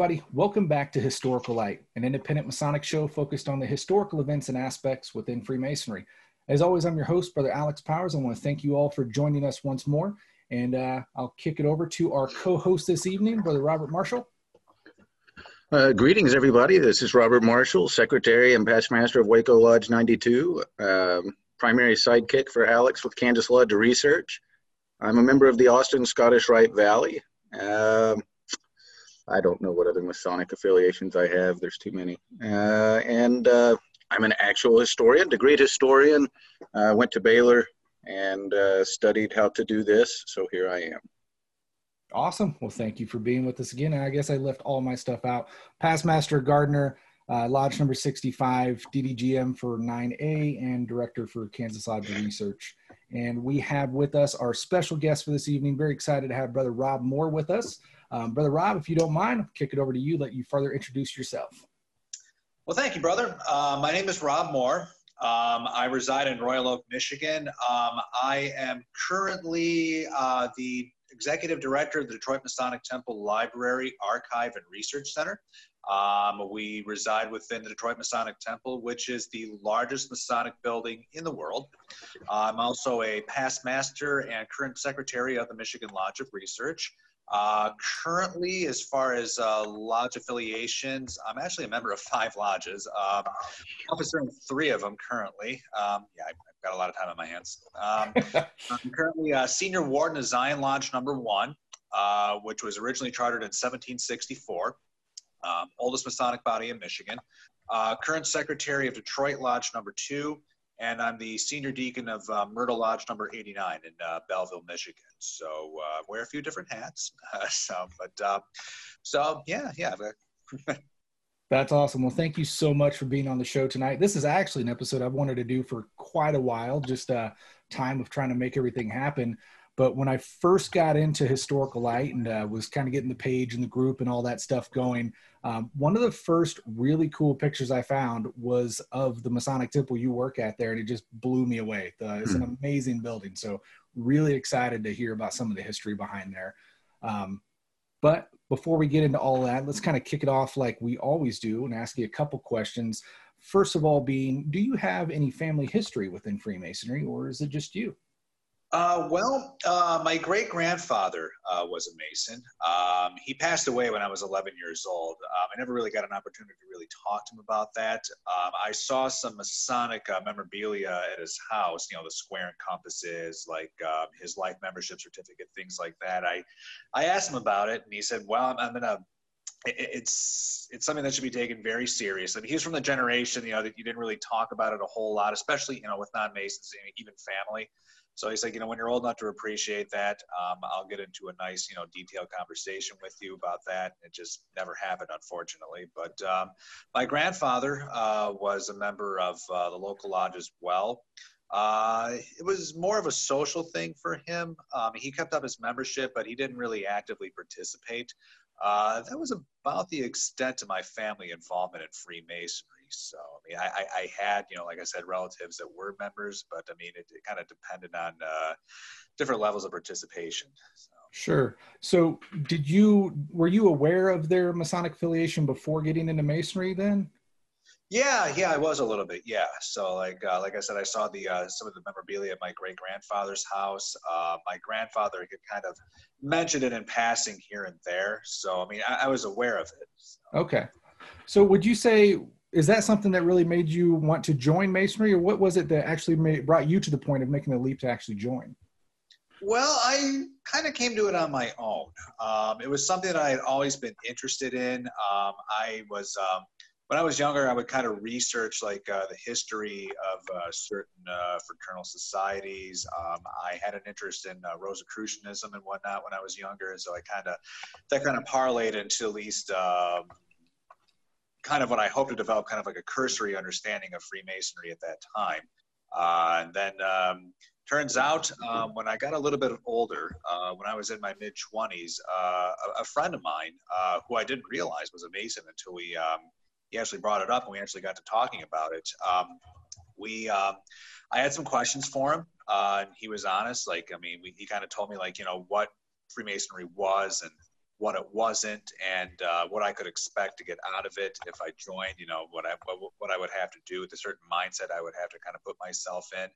Everybody, welcome back to Historical Light, an independent Masonic show focused on the historical events and aspects within Freemasonry. As always, I'm your host, Brother Alex Powers. I want to thank you all for joining us once more. And uh, I'll kick it over to our co host this evening, Brother Robert Marshall. Uh, greetings, everybody. This is Robert Marshall, Secretary and Past Master of Waco Lodge 92, um, primary sidekick for Alex with Kansas Lodge Research. I'm a member of the Austin Scottish Rite Valley. Um, I don't know what other Masonic affiliations I have. There's too many. Uh, and uh, I'm an actual historian, degreed historian. Uh, went to Baylor and uh, studied how to do this. So here I am. Awesome. Well, thank you for being with us again. And I guess I left all my stuff out. Past Master Gardner, uh, Lodge number 65, DDGM for 9A, and Director for Kansas Lodge Research. And we have with us our special guest for this evening. Very excited to have Brother Rob Moore with us. Um, brother Rob, if you don't mind, I'll kick it over to you, let you further introduce yourself. Well, thank you, brother. Uh, my name is Rob Moore. Um, I reside in Royal Oak, Michigan. Um, I am currently uh, the executive director of the Detroit Masonic Temple Library, Archive, and Research Center. Um, we reside within the Detroit Masonic Temple, which is the largest Masonic building in the world. I'm also a past master and current secretary of the Michigan Lodge of Research. Uh, currently, as far as uh, lodge affiliations, I'm actually a member of five lodges. Um, officer in three of them currently. Um, yeah, I've got a lot of time on my hands. Um, I'm currently a senior warden of Zion Lodge number one, uh, which was originally chartered in 1764. Um, oldest Masonic body in Michigan. Uh, current secretary of Detroit Lodge number two, and I'm the senior deacon of uh, Myrtle Lodge number 89 in uh, Belleville, Michigan. So uh, wear a few different hats. so, but uh, so yeah, yeah. That's awesome. Well, thank you so much for being on the show tonight. This is actually an episode I've wanted to do for quite a while, just a uh, time of trying to make everything happen. But when I first got into historical light and uh, was kind of getting the page and the group and all that stuff going, um, one of the first really cool pictures I found was of the Masonic Temple you work at there, and it just blew me away. The, it's an hmm. amazing building. So, really excited to hear about some of the history behind there. Um, but before we get into all that, let's kind of kick it off like we always do and ask you a couple questions. First of all, being, do you have any family history within Freemasonry, or is it just you? Uh, well, uh, my great grandfather uh, was a Mason. Um, he passed away when I was 11 years old. Um, I never really got an opportunity to really talk to him about that. Um, I saw some Masonic uh, memorabilia at his house, you know, the square and compasses, like um, his life membership certificate, things like that. I, I asked him about it, and he said, "Well, I'm, I'm gonna." it's it's something that should be taken very seriously. I mean, he's from the generation, you know, that you didn't really talk about it a whole lot, especially you know with non-Masons, even family. So he's like, you know, when you're old enough to appreciate that, um, I'll get into a nice, you know, detailed conversation with you about that. It just never happened, unfortunately. But um, my grandfather uh, was a member of uh, the local lodge as well. Uh, it was more of a social thing for him. Um, he kept up his membership, but he didn't really actively participate. Uh, that was about the extent of my family involvement in Freemasonry. So, I mean, I, I, had, you know, like I said, relatives that were members, but I mean, it, it kind of depended on uh, different levels of participation. So. Sure. So, did you were you aware of their Masonic affiliation before getting into Masonry? Then. Yeah, yeah, I was a little bit. Yeah, so like uh, like I said, I saw the uh, some of the memorabilia at my great grandfather's house. Uh, my grandfather had kind of mentioned it in passing here and there, so I mean, I, I was aware of it. So. Okay, so would you say is that something that really made you want to join masonry or what was it that actually made, brought you to the point of making the leap to actually join? Well i kind of came to it on my own. Um, it was something that i had always been interested in. Um, i was um, when i was younger i would kind of research like uh, the history of uh, certain uh, fraternal societies. Um, i had an interest in uh, rosicrucianism and whatnot when i was younger and so i kind of that kind of parlayed into at least um, kind of what I hope to develop kind of like a cursory understanding of Freemasonry at that time. Uh, and then um, turns out um, when I got a little bit older, uh, when I was in my mid 20s, uh, a, a, friend of mine uh, who I didn't realize was a Mason until we um, he actually brought it up and we actually got to talking about it. Um, we um, I had some questions for him uh, and he was honest. Like I mean, we, he kind of told me like you know what Freemasonry was and what it wasn't, and uh, what I could expect to get out of it if I joined. You know, what I what, what I would have to do, the certain mindset I would have to kind of put myself in.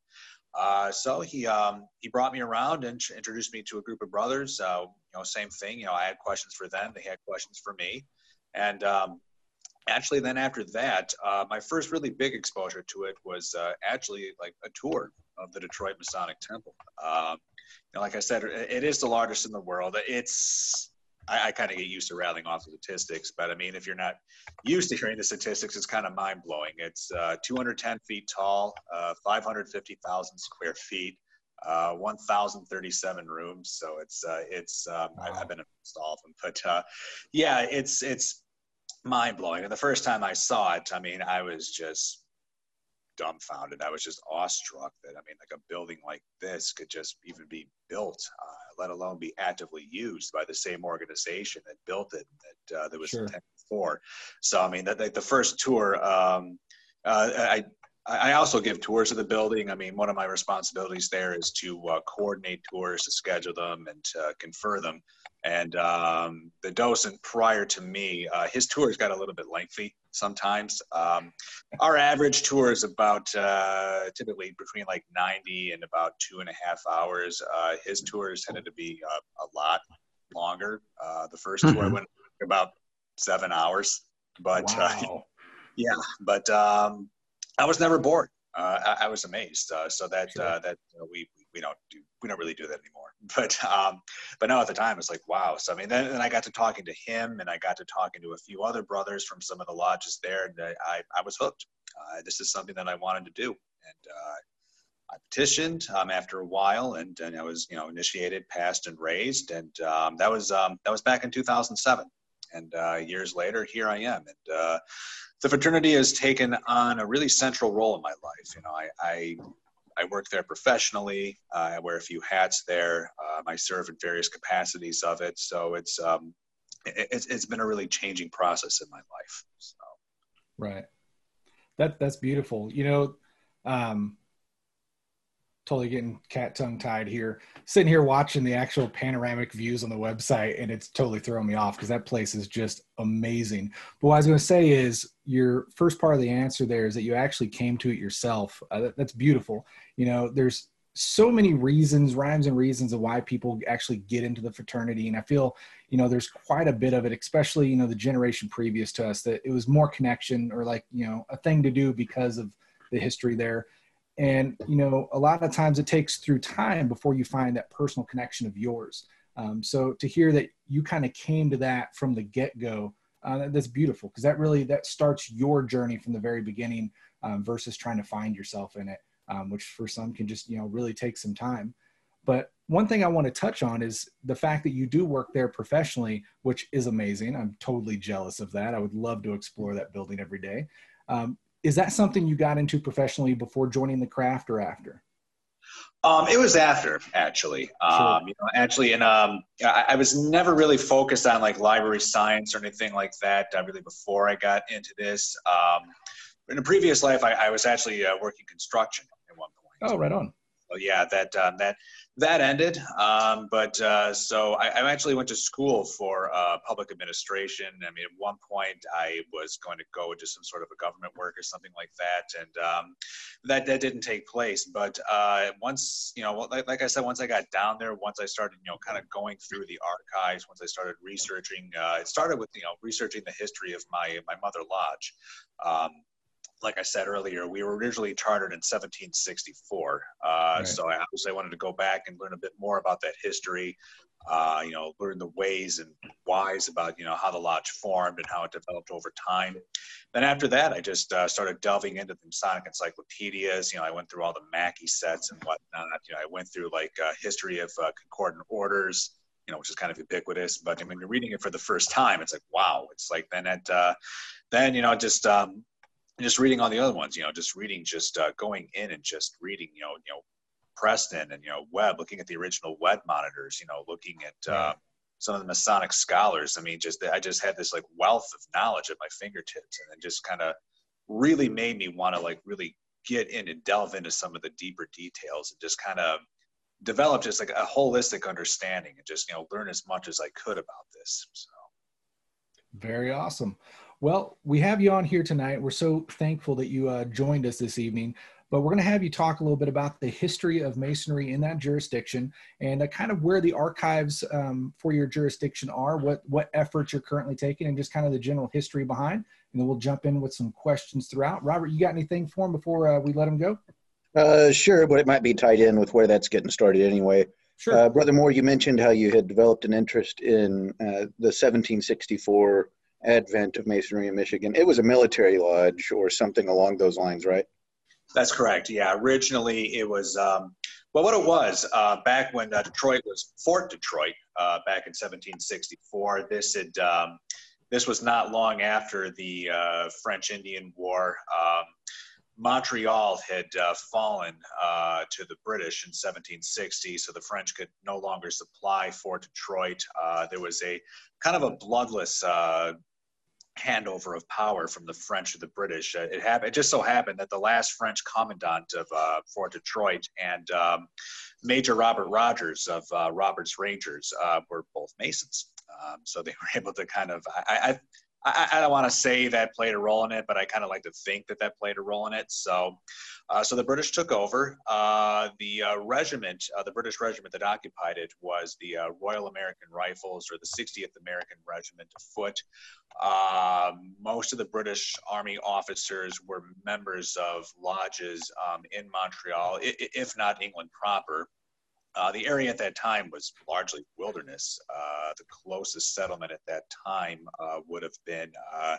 Uh, so he um, he brought me around and introduced me to a group of brothers. Uh, you know, same thing. You know, I had questions for them; they had questions for me, and um, actually, then after that, uh, my first really big exposure to it was uh, actually like a tour of the Detroit Masonic Temple. Um, you know, like I said, it is the largest in the world. It's I, I kind of get used to rattling off the statistics, but I mean, if you're not used to hearing the statistics, it's kind of mind blowing. It's uh, 210 feet tall, uh, 550,000 square feet, uh, 1,037 rooms. So it's uh, it's um, wow. I, have been to all of them, but uh, yeah, it's it's mind blowing. And the first time I saw it, I mean, I was just dumbfounded. I was just awestruck that I mean, like a building like this could just even be built, uh, let alone be actively used by the same organization that built it that uh, that was sure. intended for. So I mean, that like the first tour, um, uh, I. I also give tours of the building. I mean, one of my responsibilities there is to uh, coordinate tours, to schedule them, and to confer them. And um, the docent prior to me, uh, his tours got a little bit lengthy sometimes. Um, our average tour is about uh, typically between like 90 and about two and a half hours. Uh, his tours tended to be uh, a lot longer. Uh, the 1st mm-hmm. tour went about seven hours, but uh, wow. yeah, but um, I was never bored. I, I, was amazed. so that sure. that we we don't do we don't really do that anymore. But um, but no, at the time it's like wow. So I mean, then, then I got to talking to him, and I got to talking to a few other brothers from some of the lodges there, and I I was hooked. Uh, this is something that I wanted to do, and uh, I petitioned um, after a while, and, and I was you know initiated, passed, and raised, and um, that was um, that was back in 2007. And uh, years later, here I am, and uh, the fraternity has taken on a really central role in my life. You know, I, I I work there professionally. Uh, I wear a few hats there. Um, I serve in various capacities of it. So it's, um, it, it's, it's been a really changing process in my life. So. Right. That, that's beautiful. You know, um, totally getting cat tongue tied here. Sitting here watching the actual panoramic views on the website, and it's totally throwing me off because that place is just amazing. But what I was going to say is your first part of the answer there is that you actually came to it yourself. Uh, that, that's beautiful. You know, there's so many reasons, rhymes and reasons of why people actually get into the fraternity. And I feel, you know, there's quite a bit of it, especially, you know, the generation previous to us that it was more connection or like, you know, a thing to do because of the history there and you know a lot of times it takes through time before you find that personal connection of yours. Um, so to hear that you kind of came to that from the get-go uh, that's beautiful because that really that starts your journey from the very beginning um, versus trying to find yourself in it um, which for some can just you know really take some time. But one thing i want to touch on is the fact that you do work there professionally which is amazing. I'm totally jealous of that. I would love to explore that building every day. Um, is that something you got into professionally before joining the craft or after? Um, it was after, actually. Um, you know, actually, and um, I, I, was never really focused on like library science or anything like that. Uh, really, before I got into this, um, in a previous life, I, I was actually uh, working construction at one point. Oh, right on. So yeah, that um, that that ended. Um, but uh, so I, I, actually went to school for uh, public administration. I mean, at one point I was going to go into some sort of a government work or something like that, and um, that that didn't take place. But uh, once you know, like, like, I said, once I got down there, once I started, you know, kind of going through the archives, once I started researching, uh, it started with you know researching the history of my my mother lodge. Um, like I said earlier, we were originally chartered in 1764. Uh, right. So I obviously wanted to go back and learn a bit more about that history. Uh, you know, learn the ways and whys about you know how the lodge formed and how it developed over time. Then after that, I just uh, started delving into the Masonic encyclopedias. You know, I went through all the Mackey sets and whatnot. You know, I went through like uh, history of uh, concordant orders you know, which is kind of ubiquitous. But when you're reading it for the first time, it's like, wow. It's like then at uh, then you know just um, just reading all the other ones, you know, just reading, just uh, going in and just reading, you know, you know, Preston and you know Webb, looking at the original Webb monitors, you know, looking at uh, some of the Masonic scholars. I mean, just I just had this like wealth of knowledge at my fingertips, and it just kind of really made me want to like really get in and delve into some of the deeper details and just kind of develop just like a holistic understanding and just you know learn as much as I could about this. So. Very awesome. Well, we have you on here tonight. We're so thankful that you uh, joined us this evening. But we're going to have you talk a little bit about the history of masonry in that jurisdiction and uh, kind of where the archives um, for your jurisdiction are, what what efforts you're currently taking, and just kind of the general history behind. And then we'll jump in with some questions throughout. Robert, you got anything for him before uh, we let him go? Uh, sure, but it might be tied in with where that's getting started anyway. Sure. Uh, Brother Moore, you mentioned how you had developed an interest in uh, the 1764 advent of Masonry in Michigan. It was a military lodge or something along those lines, right? That's correct. Yeah, originally it was. Um, well, what it was uh, back when uh, Detroit was Fort Detroit uh, back in 1764. This had um, this was not long after the uh, French Indian War. Um, Montreal had uh, fallen uh, to the British in 1760, so the French could no longer supply Fort Detroit. there was a kind of a bloodless handover of power from the French to the British. Uh, it happened. It just so happened that the last French commandant of uh, Fort Detroit and um, Major Robert Rogers of uh, Rogers' Rangers uh, were both Masons. Um, so they were able to kind of. I, I, I, I don't want to say that played a role in it, but I kind of like to think that that played a role in it. So, uh, so the British took over. Uh, the uh, regiment, uh, the British regiment that occupied it, was the uh, Royal American Rifles or the 60th American Regiment of Foot. Um, most of the British Army officers were members of lodges um, in Montreal, if not England proper. Uh, the area at that time was largely wilderness. Uh, the closest settlement at that time uh, would have been uh,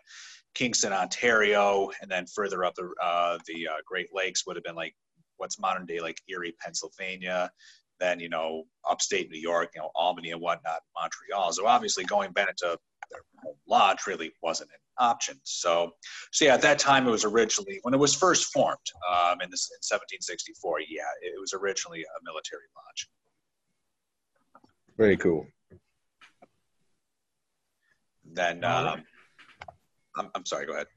Kingston, Ontario, and then further up the uh, the uh, Great Lakes would have been like what's modern day like Erie, Pennsylvania. Then you know upstate New York, you know Albany and whatnot, Montreal. So obviously going back to their home lodge really wasn't an option. So, so yeah, at that time it was originally when it was first formed um, in, this, in 1764. Yeah, it was originally a military lodge. Very cool. Then um. I'm, I'm sorry. Go ahead.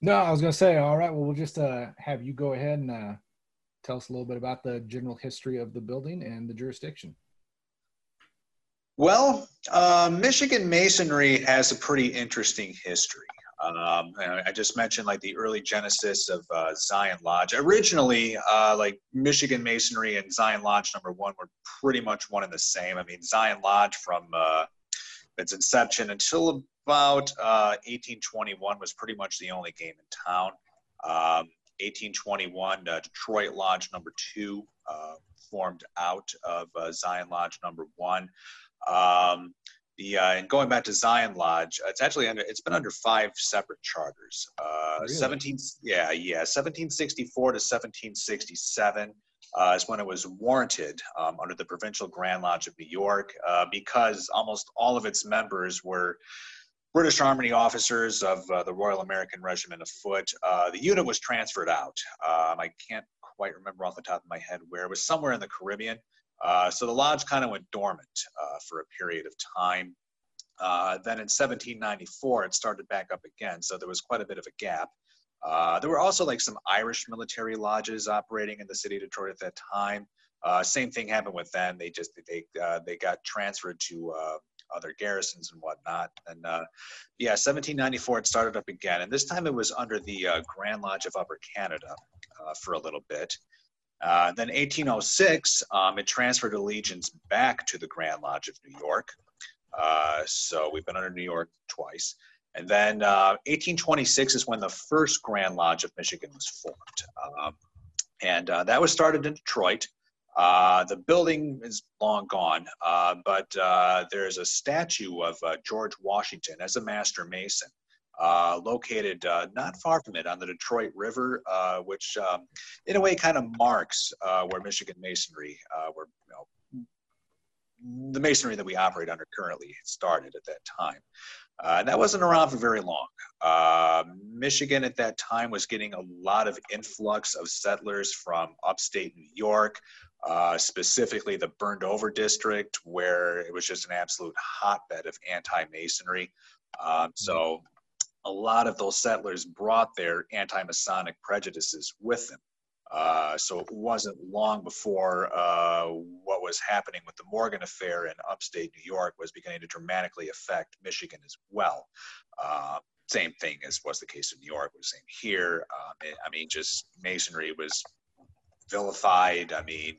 No, I was going to say. All right. Well, we'll just uh, have you go ahead and uh, tell us a little bit about the general history of the building and the jurisdiction. Well, uh, Michigan Masonry has a pretty interesting history. Um, I just mentioned like the early genesis of uh, Zion Lodge. Originally, uh, like Michigan Masonry and Zion Lodge number one were pretty much one and the same. I mean, Zion Lodge from uh, its inception until about 1821 uh, was pretty much the only game in town. Um, 1821, uh, Detroit Lodge number two uh, formed out of Zion Lodge number one. Um, the uh, and going back to Zion Lodge, it's actually under it's been under five separate charters. Uh, really? 17 yeah yeah 1764 to 1767 uh, is when it was warranted um, under the Provincial Grand Lodge of New York uh, because almost all of its members were British Army officers of uh, the Royal American Regiment of Foot. Uh, the unit was transferred out. Um, I can't quite remember off the top of my head where it was somewhere in the Caribbean. Uh, so the lodge kind of went dormant uh, for a period of time. Uh, then in 1794, it started back up again. So there was quite a bit of a gap. There were also like some Irish military lodges operating in the city of Detroit at that time. Same thing happened with them. They just they they got transferred to other garrisons and whatnot. And yeah, 1794 it started up again, and this time it was under the Grand Lodge of Upper Canada for a little bit. Uh, then 1806, um, it transferred allegiance back to the Grand Lodge of New York. Uh, so we've been under New York twice. And then uh, 1826 is when the first Grand Lodge of Michigan was formed. Um, and uh, that was started in Detroit. Uh, the building is long gone, uh, but there's a statue of George Washington as a master mason uh, located uh, not far from it on the Detroit River, uh, which um, in a way kind of marks uh, where Michigan Masonry, uh, where you know, the masonry that we operate under currently started at that time. Uh, that wasn't around for very long. Michigan at that time was getting a lot of influx of settlers from upstate New York, specifically the burned over district, where it was just an absolute hotbed of anti masonry. Um, so a lot of those settlers brought their anti-Masonic prejudices with them. Uh, so it wasn't long before uh, what was happening with the Morgan affair in upstate New York was beginning to dramatically affect Michigan as well. Uh, same thing as was the case in New York was same here. Um, it, I mean, just masonry was vilified. I mean,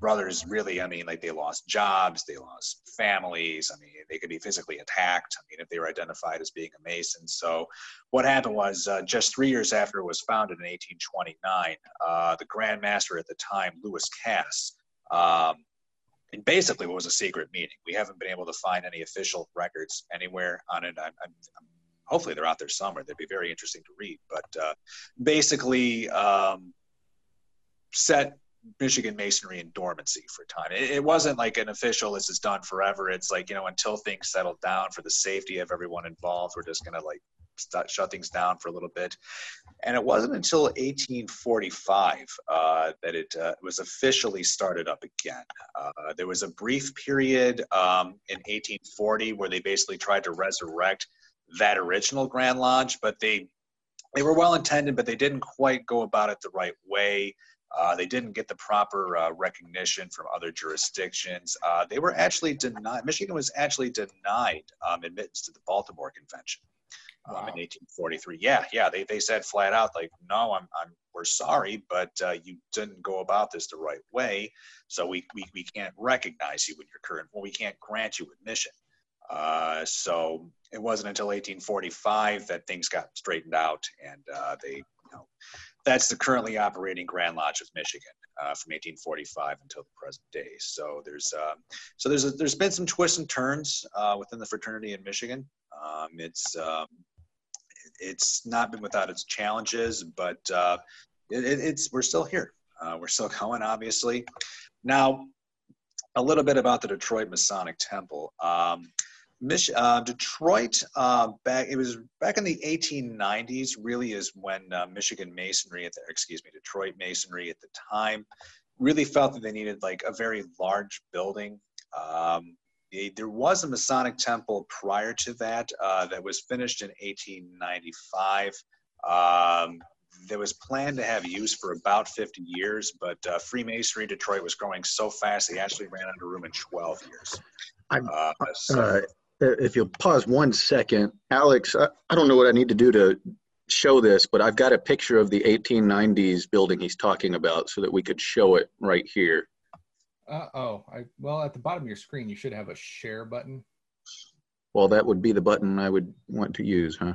brothers really, I mean, like they lost jobs, they lost families. I mean, they could be physically attacked. I mean, if they were identified as being a Mason. So, what happened was uh, just three years after it was founded in 1829, uh, the Grand Master at the time, Lewis Cass, um, and basically what was a secret meeting. We haven't been able to find any official records anywhere on it. I'm, I'm, hopefully, they're out there somewhere. They'd be very interesting to read. But uh, basically, um, set Michigan masonry in dormancy for a time. It, it, wasn't like an official, this is done forever. It's like, you know, until things settle down for the safety of everyone involved, we're just going to like start, shut things down for a little bit. And it wasn't until 1845 uh, that it uh, was officially started up again. Uh, there was a brief period um, in 1840 where they basically tried to resurrect that original Grand Lodge, but they they were well intended, but they didn't quite go about it the right way. Uh, they didn't get the proper uh, recognition from other jurisdictions. Uh, they were actually denied, Michigan was actually denied um, admittance to the Baltimore Convention um, wow. in 1843. Yeah, yeah, they, they said flat out, like, no, I'm, I'm, we're sorry, but uh, you didn't go about this the right way. So we, we, we can't recognize you in your current, well, we can't grant you admission. Uh, so it wasn't until 1845 that things got straightened out and uh, they, you know, that's the currently operating Grand Lodge of Michigan uh, from 1845 until the present day. So there's uh, so there's a, there's been some twists and turns uh, within the fraternity in Michigan. Um, it's um, it's not been without its challenges, but uh, it, it's we're still here. Uh, we're still going, obviously. Now, a little bit about the Detroit Masonic Temple. Um, Mich- uh, Detroit, uh, back it was back in the 1890s. Really, is when uh, Michigan Masonry, at the, excuse me, Detroit Masonry at the time, really felt that they needed like a very large building. Um, they, there was a Masonic temple prior to that uh, that was finished in 1895. Um, that was planned to have use for about 50 years, but uh, Freemasonry Detroit was growing so fast they actually ran out of room in 12 years. Uh, so, uh, if you'll pause one second, Alex, I, I don't know what I need to do to show this, but I've got a picture of the 1890s building he's talking about so that we could show it right here. Uh oh. I well at the bottom of your screen you should have a share button. Well, that would be the button I would want to use, huh?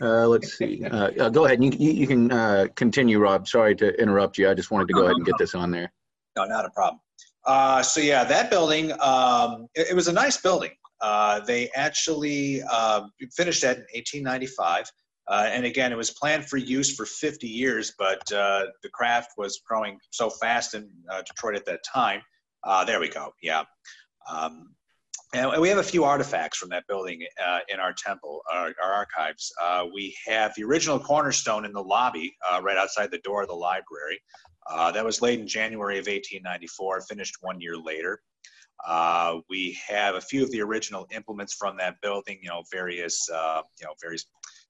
Uh, let's see. Uh, uh, go ahead. You, you, you can uh, continue, Rob. Sorry to interrupt you. I just wanted to go ahead and get this on there. No, not a problem. Uh, so yeah, that building, um, it, it was a nice building. Uh, they actually uh, finished that in 1895. Uh, and again, it was planned for use for 50 years, but uh, the craft was growing so fast in uh, Detroit at that time. there we go. Yeah. Um, and we have a few artifacts from that building in our temple, our, our archives. we have the original cornerstone in the lobby right outside the door of the library. that was laid in January of 1894, finished one year later. Uh, we have a few of the original implements from that building, you know, various, uh, you know, various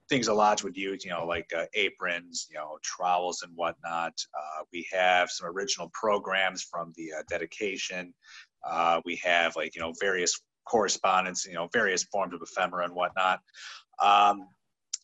things a lodge would use, you know, like uh, aprons, you know, trowels and whatnot. Uh, we have some original programs from the uh, dedication. We have like, you know, various correspondence, you know, various forms of ephemera and whatnot. Um,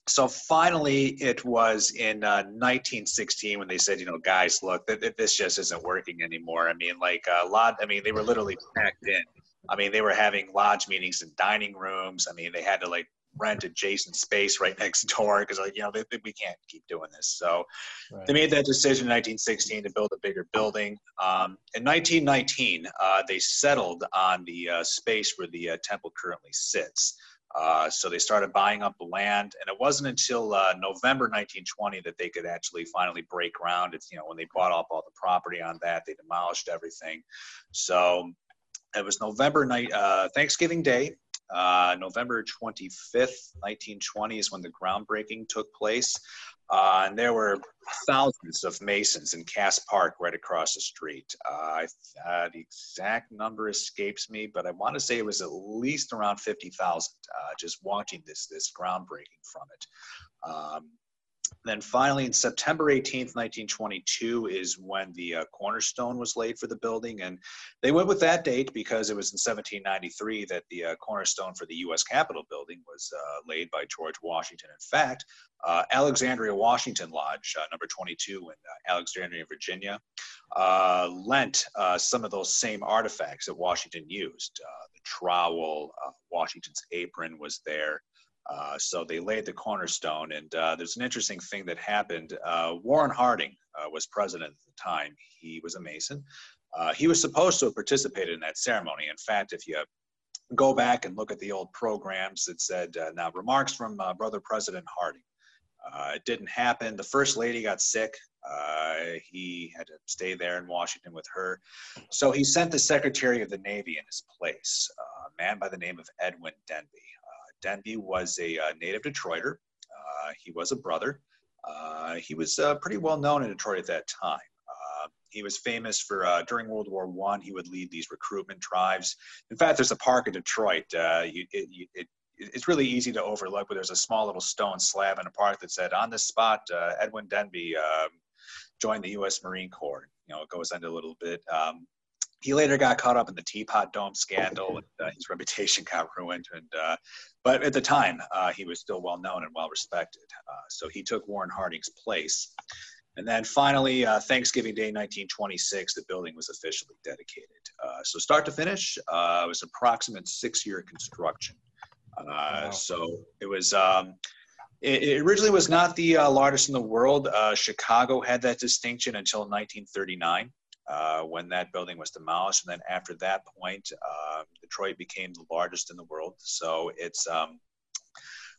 so finally, it was in uh, 1916 when they said, you know, guys, look, th- th- this just isn't working anymore. I mean, like a uh, lot. I mean, they were literally packed in. I mean, they were having lodge meetings in dining rooms. I mean, they had to like rent adjacent space right next door because, like, you know, they, they, we can't keep doing this. So right. they made that decision in 1916 to build a bigger building. Um, in 1919, uh, they settled on the uh, space where the uh, temple currently sits. Uh, so they started buying up the land, and it wasn't until uh, November 1920 that they could actually finally break ground. It's you know when they bought up all the property on that, they demolished everything. So it was November night, uh, Thanksgiving Day, uh, November 25th, 1920 is when the groundbreaking took place. Uh, and there were thousands of Masons in Cass Park right across the street. Uh, uh, the exact number escapes me, but I want to say it was at least around 50,000 uh, just watching this, this groundbreaking from it. Um, then finally, in September 18th, 1922, is when the uh, cornerstone was laid for the building. And they went with that date because it was in 1793 that the uh, cornerstone for the U.S. Capitol building was uh, laid by George Washington. In fact, uh, Alexandria Washington Lodge, uh, number 22 in uh, Alexandria, Virginia, lent some of those same artifacts that Washington used. the trowel, Washington's apron was there. Uh, so they laid the cornerstone, and uh, there's an interesting thing that happened. Uh, Warren Harding uh, was president at the time. He was a Mason. Uh, he was supposed to have participated in that ceremony. In fact, if you go back and look at the old programs, it said, now remarks from Brother President Harding. it didn't happen. The First Lady got sick. he had to stay there in Washington with her. So he sent the Secretary of the Navy in his place, a man by the name of Edwin Denby. Denby was a uh, native Detroiter. Uh, he was a brother. Uh, he was pretty well known in Detroit at that time. he was famous for during World War One. He would lead these recruitment drives. In fact, there's a park in Detroit. You, it, it, it's really easy to overlook, but there's a small little stone slab in a park that said, "On this spot, uh, Edwin Denby um, joined the U.S. Marine Corps." You know, it goes into a little bit. Um, he later got caught up in the Teapot Dome scandal, and uh, his reputation got ruined. And uh, but at the time, uh, he was still well known and well respected. Uh, so he took Warren Harding's place. And then finally, uh, Thanksgiving Day, 1926, the building was officially dedicated. Uh, so start to finish, it was approximate six-year construction. Wow. So it was. Um, it, originally was not the largest in the world. Chicago had that distinction until 1939 uh, when that building was demolished. And then after that point, uh, Detroit became the largest in the world. So it's, um,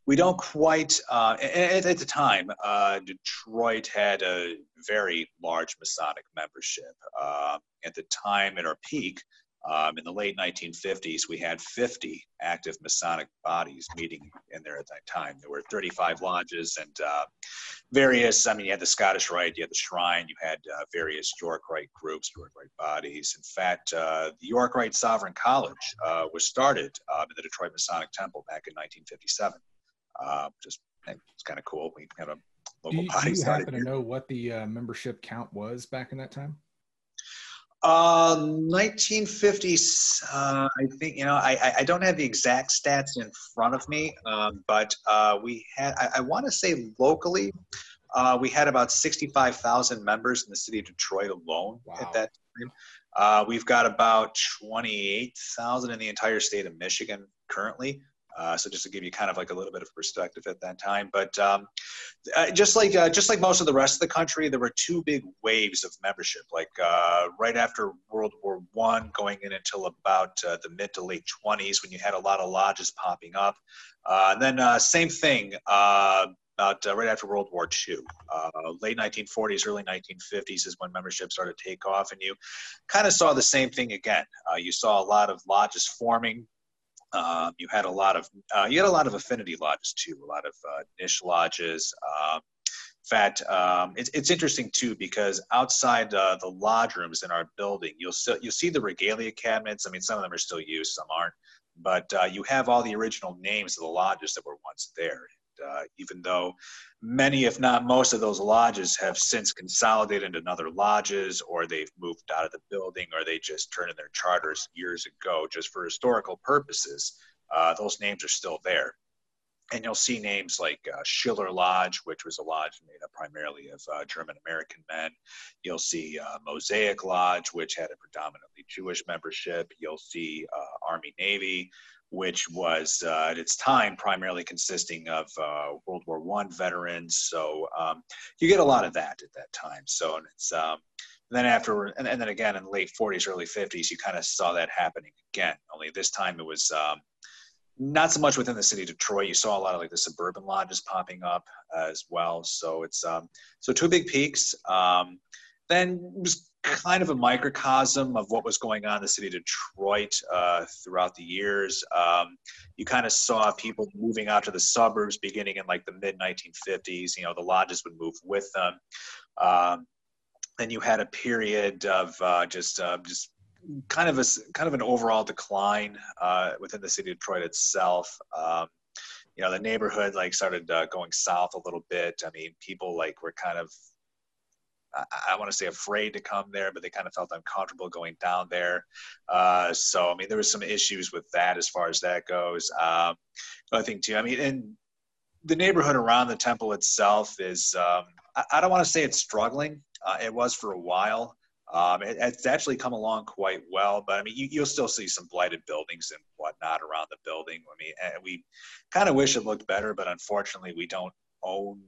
we don't quite, uh, at, at, the time, uh, Detroit had a very large Masonic membership. Uh, at the time, at our peak, um, in the late 1950s, we had 50 active Masonic bodies meeting in there at that time. There were 35 lodges and uh, various, I mean, you had the Scottish Rite, you had the Shrine, you had uh, various York Rite groups, York Rite bodies. In fact, uh, the York Rite Sovereign College uh, was started um, in the Detroit Masonic Temple back in 1957. Uh, just, it's kind of cool. We have a local do you, body. Do you happen here. to know what the uh, membership count was back in that time? Uh, 1950s. Uh, I think you know. I, I don't have the exact stats in front of me, um, but uh, we had. I, I want to say locally, uh, we had about 65,000 members in the city of Detroit alone wow. at that time. Uh, we've got about 28,000 in the entire state of Michigan currently. Uh, so just to give you kind of like a little bit of perspective at that time, but um, uh, just like uh, just like most of the rest of the country, there were two big waves of membership. Like uh, right after World War One, going in until about the mid to late 20s, when you had a lot of lodges popping up. And then same thing about right after World War II. Late 1940s, early 1950s is when membership started to take off, and you kind of saw the same thing again. You saw a lot of lodges forming um, you had a lot of uh, you had a lot of affinity lodges too, a lot of uh, niche lodges. Um, in fact, um, it's, it's interesting too because outside uh, the lodge rooms in our building, you'll you'll see the regalia cabinets. I mean, some of them are still used, some aren't, but uh, you have all the original names of the lodges that were once there uh, even though many, if not most, of those lodges have since consolidated into other lodges, or they've moved out of the building, or they just turned in their charters years ago just for historical purposes. Uh, those names are still there. And you'll see names like uh, Schiller Lodge, which was a lodge made up primarily of uh, German American men. You'll see uh, Mosaic Lodge, which had a predominantly Jewish membership. You'll see uh, Army Navy, which was uh, at its time primarily consisting of uh, World War One veterans. So um, you get a lot of that at that time. So it's um, then after and, and, then again in the late 40s, early 50s, you kind of saw that happening again. Only this time it was um, not so much within the city of Detroit. You saw a lot of like the suburban lodges popping up as well. So it's um, so two big peaks. Um, then was kind of a microcosm of what was going on in the city of Detroit uh, throughout the years. Um, you kind of saw people moving out to the suburbs beginning in like the mid 1950s. You know, the lodges would move with them. Um, then you had a period of uh, just uh, just kind of a kind of an overall decline uh, within the city of Detroit itself. Um, you know the neighborhood like started uh, going south a little bit. I mean, people like were kind of I, want to say afraid to come there, but they kind of felt uncomfortable going down there. Uh, so I mean, there was some issues with that as far as that goes. Um, I think too. I mean, and the neighborhood around the temple itself is. Um, I, I, don't want to say it's struggling. Uh, it was for a while. Um, it, it's actually come along quite well, but I mean, you, will still see some blighted buildings and whatnot around the building. I mean, we kind of wish it looked better, but unfortunately, we don't own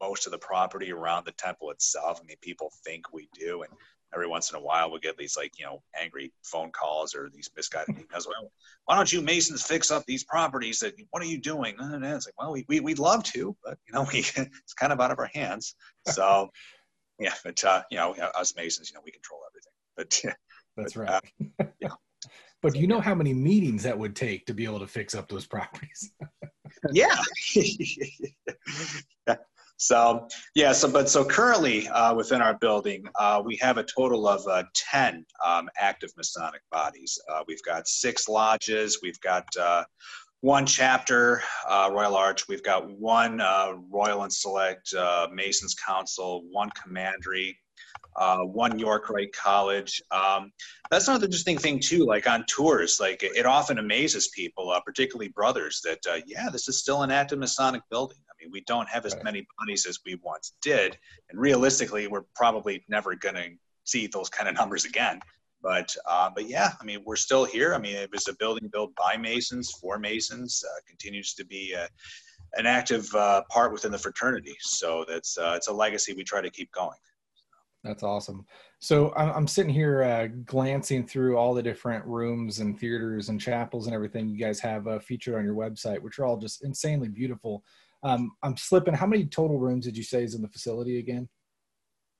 most of the property around the temple itself. I mean, people think we do, and every once in a while we'll get these like you know angry phone calls or these misguided emails. Well, why don't you Masons fix up these properties? That what are you doing? And it's like, well, we, we we'd love to, but you know, we it's kind of out of our hands. So yeah, but uh, you know, us Masons, you know, we control everything. But yeah, that's but, right. Uh, yeah. But do you know how many meetings that would take to be able to fix up those properties? yeah. So yeah, so but so currently uh, within our building, uh, we have a total of uh, ten um, active Masonic bodies. Uh, we've got six lodges. We've got uh, one chapter, uh, Royal Arch. We've got one Royal and Select Masons Council, one Commandery, uh, one York Rite College. Um, that's another interesting thing too. Like on tours, like it often amazes people, uh, particularly brothers, that uh, yeah, this is still an active Masonic building. Mean, we don't have as many bodies as we once did, and realistically, we're probably never going to see those kind of numbers again. But uh, but yeah, I mean, we're still here. I mean, it was a building built by Masons for Masons. Uh, continues to be uh, an active part within the fraternity. So that's it's a legacy we try to keep going. That's awesome. So I'm sitting here uh, glancing through all the different rooms and theaters and chapels and everything you guys have uh, featured on your website, which are all just insanely beautiful. Um, I'm slipping. How many total rooms did you say is in the facility again?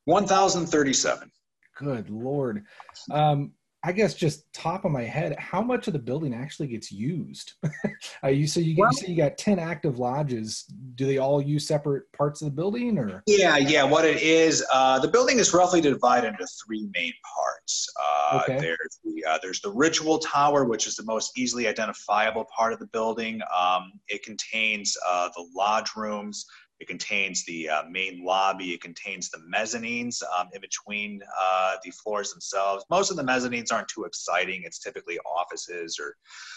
1,037. Good Lord. Um, I guess just top of my head, how much of the building actually gets used? you so you, well, you say you got ten active lodges. Do they all use separate parts of the building, or? Yeah, yeah. What it is, uh, the building is roughly divided into three main parts. Uh, okay. There's the uh, there's the ritual tower, which is the most easily identifiable part of the building. Um, it contains uh, the lodge rooms. It contains the uh, main lobby. It contains the mezzanines um, in between uh, the floors themselves. Most of the mezzanines aren't too exciting. It's typically offices or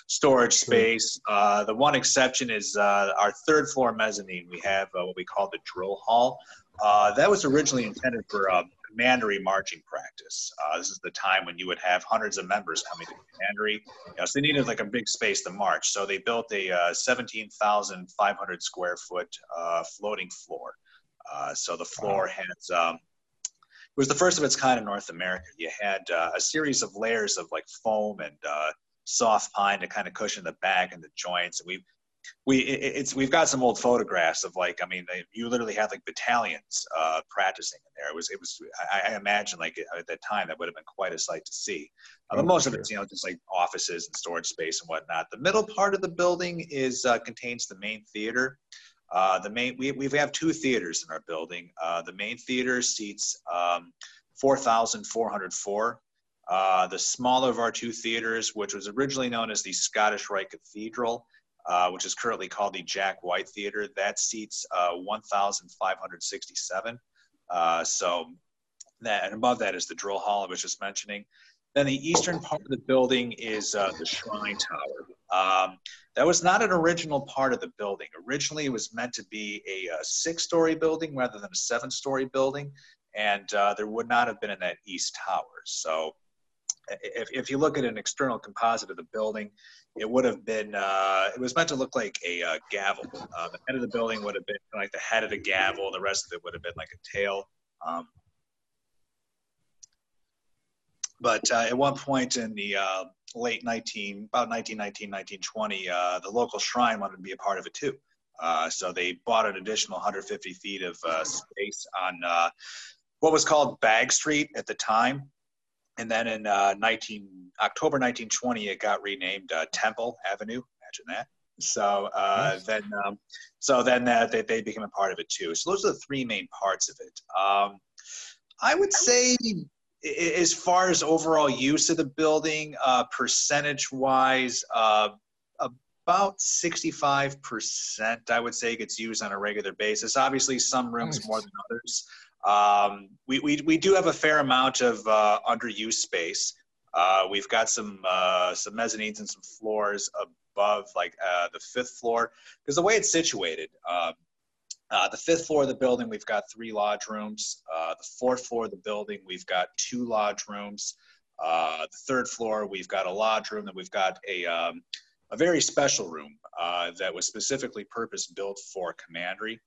storage space. Uh, the one exception is uh, our third floor mezzanine. We have uh, what we call the drill hall. Uh, that was originally intended for um, commandery marching practice. Uh, this is the time when you would have hundreds of members coming to commandery. You know, so they needed like a big space to march. So they built a uh, 17,500 square foot uh, floating floor. Uh, so the floor wow. has, um, it was the first of its kind in North America. You had uh, a series of layers of like foam and uh, soft pine to kind of cushion the back and the joints. And we we it's we've got some old photographs of like I mean you literally had like battalions uh, practicing in there. It was it was I, I imagine like at that time that would have been quite a sight to see. Uh, but oh, most sure. of it's you know just like offices and storage space and whatnot. The middle part of the building is uh, contains the main theater. Uh, the main we we have two theaters in our building. Uh, the main theater seats um, four thousand four hundred four. Uh, the smaller of our two theaters, which was originally known as the Scottish Rite Cathedral, uh, which is currently called the Jack White Theater. That seats uh, 1,567. Uh, so that, and above that is the drill hall I was just mentioning. Then the eastern part of the building is uh, the Shrine Tower. Um, that was not an original part of the building. Originally, it was meant to be a, a six-story building rather than a seven-story building, and uh, there would not have been in that east tower. So if, if you look at an external composite of the building, it would have been, uh, it was meant to look like a uh, gavel. Uh, the head of the building would have been like the head of the gavel. The rest of it would have been like a tail. Um, but uh, at one point in the uh, late 19, about 1919, 1920, uh, the local shrine wanted to be a part of it too. so they bought an additional 150 feet of space on what was called Bagg Street at the time and then in uh, 19 October 1920, it got renamed uh, Temple Avenue. Imagine that. So uh, nice. then, um, so then they, they became a part of it too. So those are the three main parts of it. Um, I would say, as far as overall use of the building, uh, percentage-wise, uh, about 65%, I would say, gets used on a regular basis. Obviously, some rooms nice. more than others. Um, we, we, we do have a fair amount of uh, underused space. Uh, we've got some uh, some mezzanines and some floors above, like uh, the fifth floor, because the way it's situated. Um, uh, the fifth floor of the building, we've got three lodge rooms. Uh, the fourth floor of the building, we've got two lodge rooms. The third floor, we've got a lodge room, and we've got a, um, a very special room that was specifically purpose built for commandery.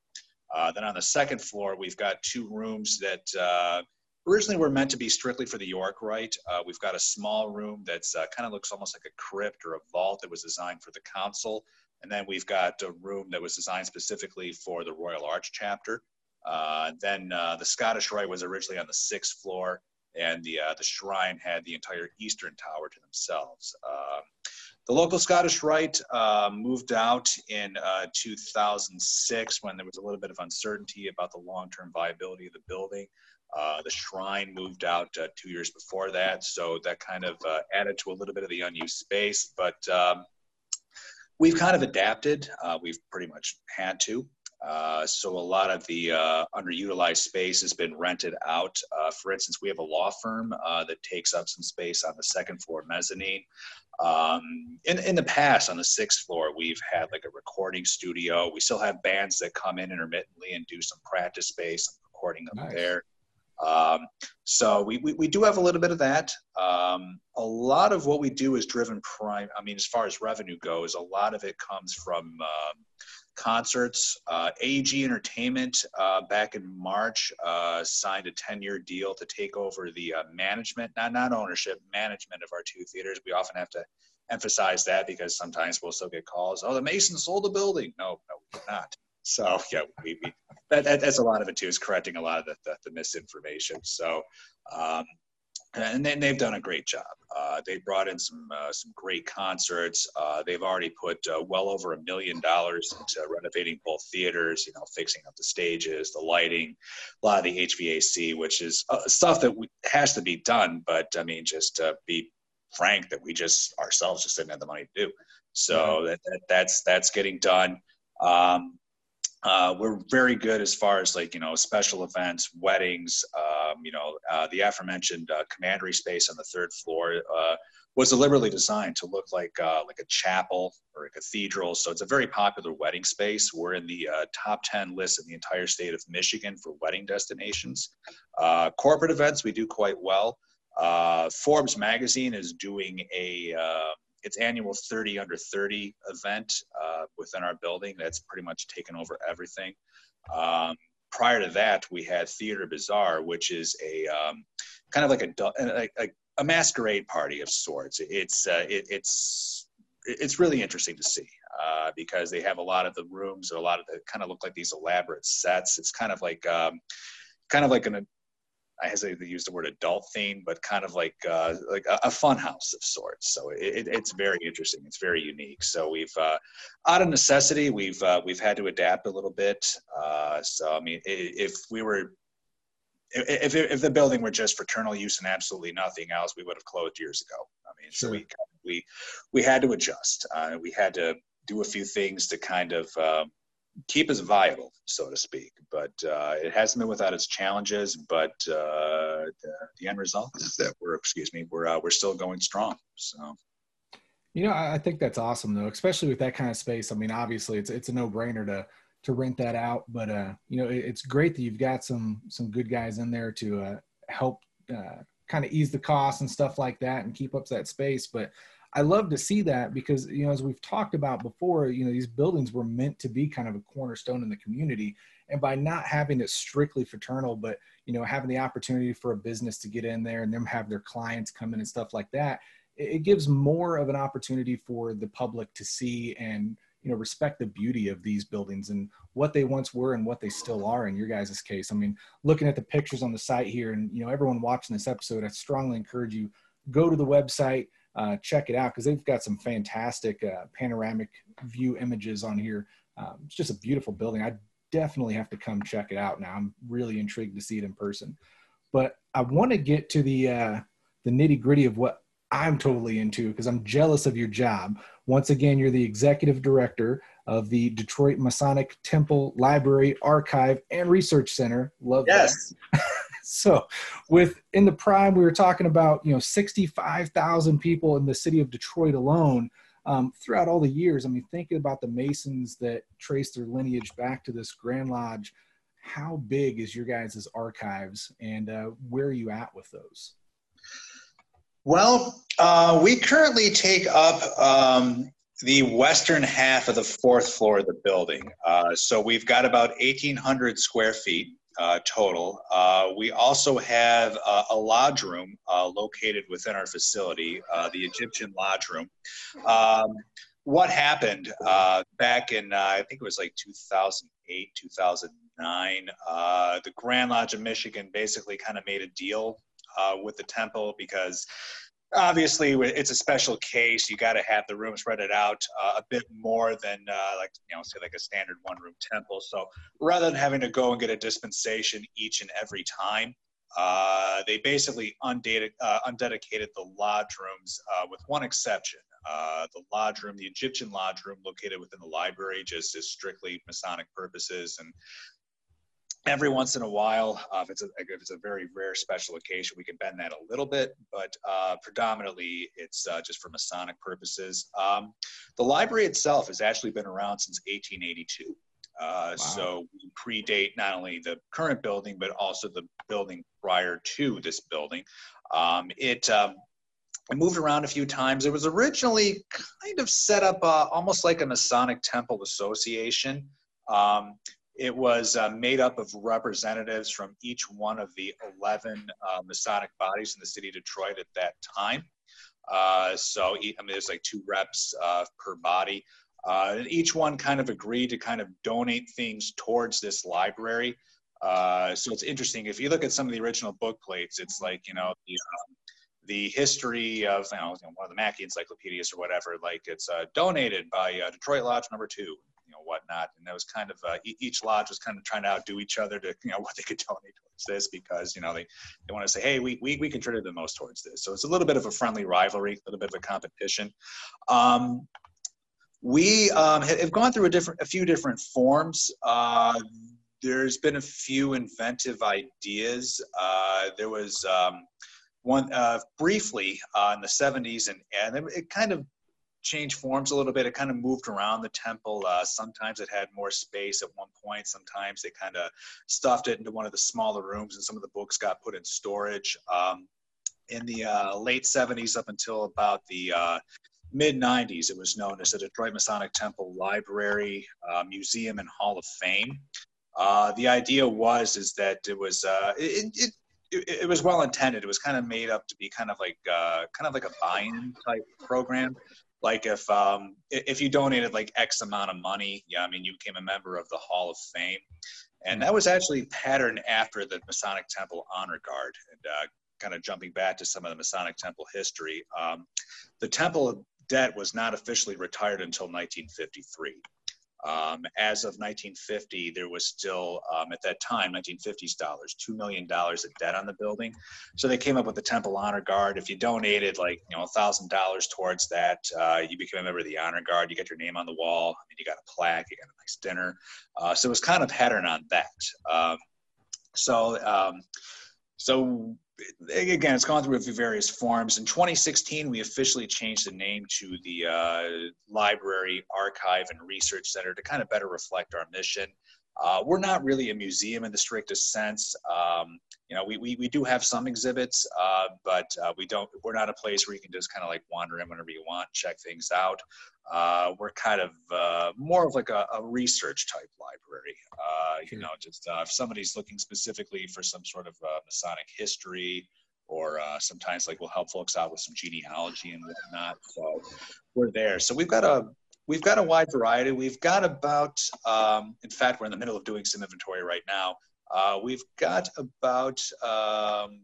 Uh, then on the second floor, we've got two rooms that uh, originally were meant to be strictly for the York Rite. Uh, we've got a small room that's uh, kind of looks almost like a crypt or a vault that was designed for the council. And then we've got a room that was designed specifically for the Royal Arch chapter. Uh, then the Scottish Rite was originally on the sixth floor, and the the shrine had the entire eastern tower to themselves. The local Scottish Rite uh, moved out in uh, 2006 when there was a little bit of uncertainty about the long-term viability of the building. Uh, the shrine moved out uh, two years before that, so that kind of uh, added to a little bit of the unused space. But um, we've kind of adapted. Uh, we've pretty much had to. Uh, so a lot of the uh, underutilized space has been rented out. Uh, for instance, we have a law firm that takes up some space on the second floor mezzanine. Um, in, in the past, on the sixth floor, we've had like a recording studio. We still have bands that come in intermittently and do some practice space and recording up nice. there. Um, so we, we, we, do have a little bit of that. Um, a lot of what we do is driven prime. I mean, as far as revenue goes, a lot of it comes from um, concerts. Uh, AEG Entertainment uh, back in March uh, signed a 10-year deal to take over the uh, management, not not ownership, management of our two theaters. We often have to emphasize that because sometimes we'll still get calls. Oh, the Masons sold the building. No, no, we're not. So yeah, we, we that, that, that's a lot of it too is correcting a lot of the, the, the misinformation. So um, and they, they've done a great job. Uh, they brought in some uh, some great concerts. Uh, they've already put uh, well over a million dollars into renovating both theaters. You know, fixing up the stages, the lighting, a lot of the HVAC, which is uh, stuff that we, has to be done. But I mean, just to be frank, that we just ourselves just didn't have the money to do. So mm-hmm. that, that, that's that's getting done. Um, uh, we're very good as far as like you know special events weddings um, you know uh, the aforementioned uh, commandery space on the third floor uh, was deliberately designed to look like uh, like a chapel or a cathedral. So it's a very popular wedding space. We're in the uh, top 10 list in the entire state of michigan for wedding destinations. Corporate events we do quite well. Forbes magazine is doing a its annual 30 under 30 event uh, within our building. That's pretty much taken over everything. Um, prior to that, we had Theatre Bizarre, which is a um, kind of like a, a, a, masquerade party of sorts. It's uh, it, it's it's really interesting to see uh, because they have a lot of the rooms, a lot of the kind of look like these elaborate sets. It's kind of like um, kind of like an I hesitate to use the word adult theme, but kind of like uh, like a, a fun house of sorts. So it, it's very interesting. It's very unique. So we've uh, out of necessity, we've uh, we've had to adapt a little bit. Uh, so I mean, if we were if, if the building were just fraternal use and absolutely nothing else, we would have closed years ago. I mean, sure. so we we we had to adjust. Uh, we had to do a few things to kind of um, keep us viable, so to speak. But uh, it hasn't been without its challenges. But uh, the, the, end result is that we're, excuse me, we're uh, we're still going strong. So. You know, I think that's awesome though, especially with that kind of space. I mean, obviously, it's it's a no brainer to to rent that out, but uh, you know, it, it's great that you've got some some good guys in there to uh, help uh, kind of ease the costs and stuff like that, and keep up that space. But I love to see that because, you know, as we've talked about before, you know, these buildings were meant to be kind of a cornerstone in the community. And by not having it strictly fraternal, but, you know, having the opportunity for a business to get in there and them have their clients come in and stuff like that, it, gives more of an opportunity for the public to see and, you know, respect the beauty of these buildings and what they once were and what they still are in your guys' case. I mean, looking at the pictures on the site here and, you know, everyone watching this episode, I strongly encourage you, go to the website, uh, check it out because they've got some fantastic uh, panoramic view images on here. Um, it's just a beautiful building. I definitely have to come check it out now. I'm really intrigued to see it in person. But I want to get to the uh, the nitty gritty of what I'm totally into because I'm jealous of your job. Once again, you're the executive director of the Detroit Masonic Temple Library, Archive, and Research Center. Love yes. that. so, with in the prime, we were talking about you know 65,000 people in the city of Detroit alone. Um, throughout all the years, I mean, thinking about the Masons that trace their lineage back to this Grand Lodge, how big is your guys' archives, and uh, where are you at with those? Well, uh, we currently take up um, the western half of the fourth floor of the building. Uh, so we've got about 1,800 square feet total. Uh, we also have a lodge room uh, located within our facility, uh, the Egyptian Lodge Room. Um, what happened uh, back in, I think it was like 2008, 2009, the Grand Lodge of Michigan basically kind of made a deal with the temple because obviously it's a special case. You got to have the room it out uh, a bit more than uh, like you know say like a standard one room temple. So rather than having to go and get a dispensation each and every time uh, they basically undated, uh, undedicated the lodge rooms uh, with one exception. Uh, the lodge room the egyptian lodge room located within the library just is strictly masonic purposes and every once in a while, uh, if it's a if it's a very rare special occasion, we can bend that a little bit, but uh, predominantly it's uh, just for Masonic purposes. Um, the library itself has actually been around since 1882. Uh, wow. So we predate not only the current building, but also the building prior to this building. Um, it, um, moved around a few times. It was originally kind of set up uh, almost like a Masonic Temple Association. Um, it was uh, made up of representatives from each one of the 11 uh, Masonic bodies in the city of Detroit at that time. Uh, so, I mean, there's like two reps uh, per body. Uh, and each one kind of agreed to kind of donate things towards this library. Uh, so it's interesting. If you look at some of the original book plates, it's like, you know, the, um, the history of you know, one of the Mackey encyclopedias or whatever, like it's donated by Detroit Lodge number two whatnot. And that was kind of uh, each lodge was kind of trying to outdo each other to you know what they could donate towards this because you know they, they want to say hey we, we, we contributed the most towards this. So it's a little bit of a friendly rivalry a little bit of a competition. Um, we um, have gone through a different a few different forms. Uh, there's been a few inventive ideas. Uh, there was um, one uh, briefly uh, in the 70s and, and it kind of changed forms a little bit. It kind of moved around the temple. Uh, sometimes it had more space at one point. Sometimes they kind of stuffed it into one of the smaller rooms, and some of the books got put in storage. Um, in the uh, late 70s up until about the uh, mid 90s, it was known as the Detroit Masonic Temple Library, uh, Museum, and Hall of Fame. Uh, the idea was is that it was uh, it, it it, it, was well intended. It was kind of made up to be kind of like uh, kind of like a buy-in type program like if um, if you donated like X amount of money, yeah, I mean you became a member of the Hall of Fame, and that was actually patterned after the Masonic Temple Honor Guard. And uh, kind of jumping back to some of the Masonic Temple history, um, the Temple debt was not officially retired until 1953. Um, as of 1950, there was still, um, at that time, 1950s dollars, $2 million of debt on the building. So they came up with the Temple Honor Guard. If you donated like, you know, $1,000 towards that, uh, you became a member of the Honor Guard. You get your name on the wall, and you got a plaque, you got a nice dinner. Uh, so it was kind of pattern on that. Um, so, um, so again, it's gone through various forms. In 2016, we officially changed the name to the uh, Library, Archive, and Research Center to kind of better reflect our mission. Uh, we're not really a museum in the strictest sense. Um, you know, we, we, we do have some exhibits, uh, but uh, we don't, we're not a place where you can just kind of like wander in whenever you want, check things out. Uh, we're kind of uh, more of like a, a research type library. Uh, you know, just if somebody's looking specifically for some sort of Masonic history, or sometimes like we'll help folks out with some genealogy and whatnot. So we're there. So we've got a we've got a wide variety. We've got about, um, in fact, we're in the middle of doing some inventory right now. Uh, we've got about um,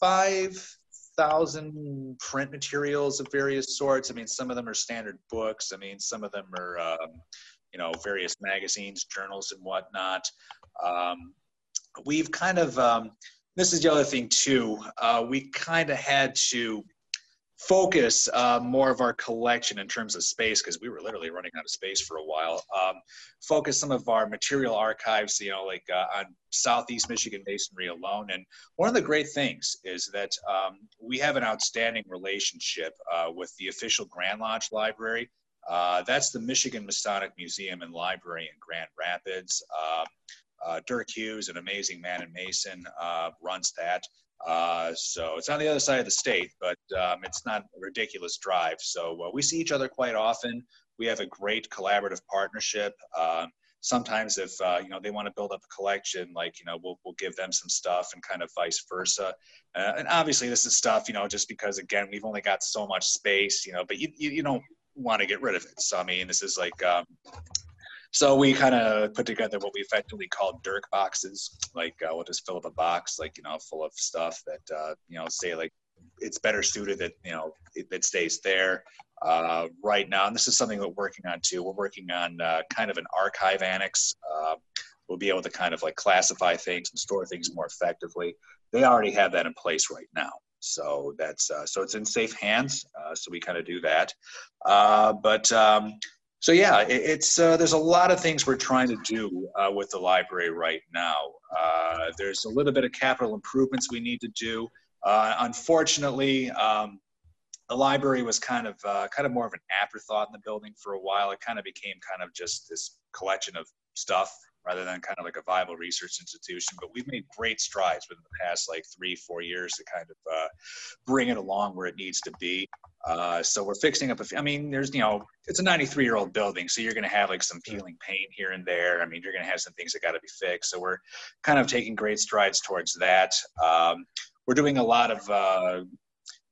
5,000 print materials of various sorts. I mean, some of them are standard books. I mean, some of them are, um, you know, various magazines, journals, and whatnot. Um, we've kind of, um, this is the other thing too, uh, we kind of had to focus uh, more of our collection in terms of space because we were literally running out of space for a while. Um, focus some of our material archives, you know, like uh, on Southeast Michigan masonry alone. And one of the great things is that um, we have an outstanding relationship uh, with the official Grand Lodge Library. Uh, that's the Michigan Masonic Museum and Library in Grand Rapids. Um, uh, Dirk Hughes, an amazing man and mason, uh, runs that. Uh, so it's on the other side of the state, but um, it's not a ridiculous drive. So uh, we see each other quite often. We have a great collaborative partnership. Um, sometimes if uh, you know they want to build up a collection, like you know we'll we'll give them some stuff and kind of vice versa. Uh, and obviously this is stuff you know just because again we've only got so much space, you know, but you you, you don't want to get rid of it. So I mean this is like um, so we kind of put together what we effectively called Dirk boxes. Like uh, we'll just fill up a box, like you know, full of stuff that uh, you know, say like it's better suited that you know it, it stays there uh, right now. And this is something we're working on too. We're working on uh, kind of an archive annex. Uh, we'll be able to kind of like classify things and store things more effectively. They already have that in place right now. So that's uh, so it's in safe hands. Uh, so we kind of do that. Uh, but um, so yeah, it, it's uh, there's a lot of things we're trying to do uh, with the library right now. Uh, there's a little bit of capital improvements we need to do. Uh, unfortunately, um, the library was kind of uh, kind of more of an afterthought in the building for a while. It kind of became kind of just this collection of stuff rather than kind of like a viable research institution. But we've made great strides within the past like three, four years to kind of uh, bring it along where it needs to be. Uh, so we're fixing up. A, I mean, there's you know, it's a 93 year old building, so you're going to have like some peeling paint here and there. I mean, you're going to have some things that got to be fixed. So we're kind of taking great strides towards that. Um, we're doing a lot of uh,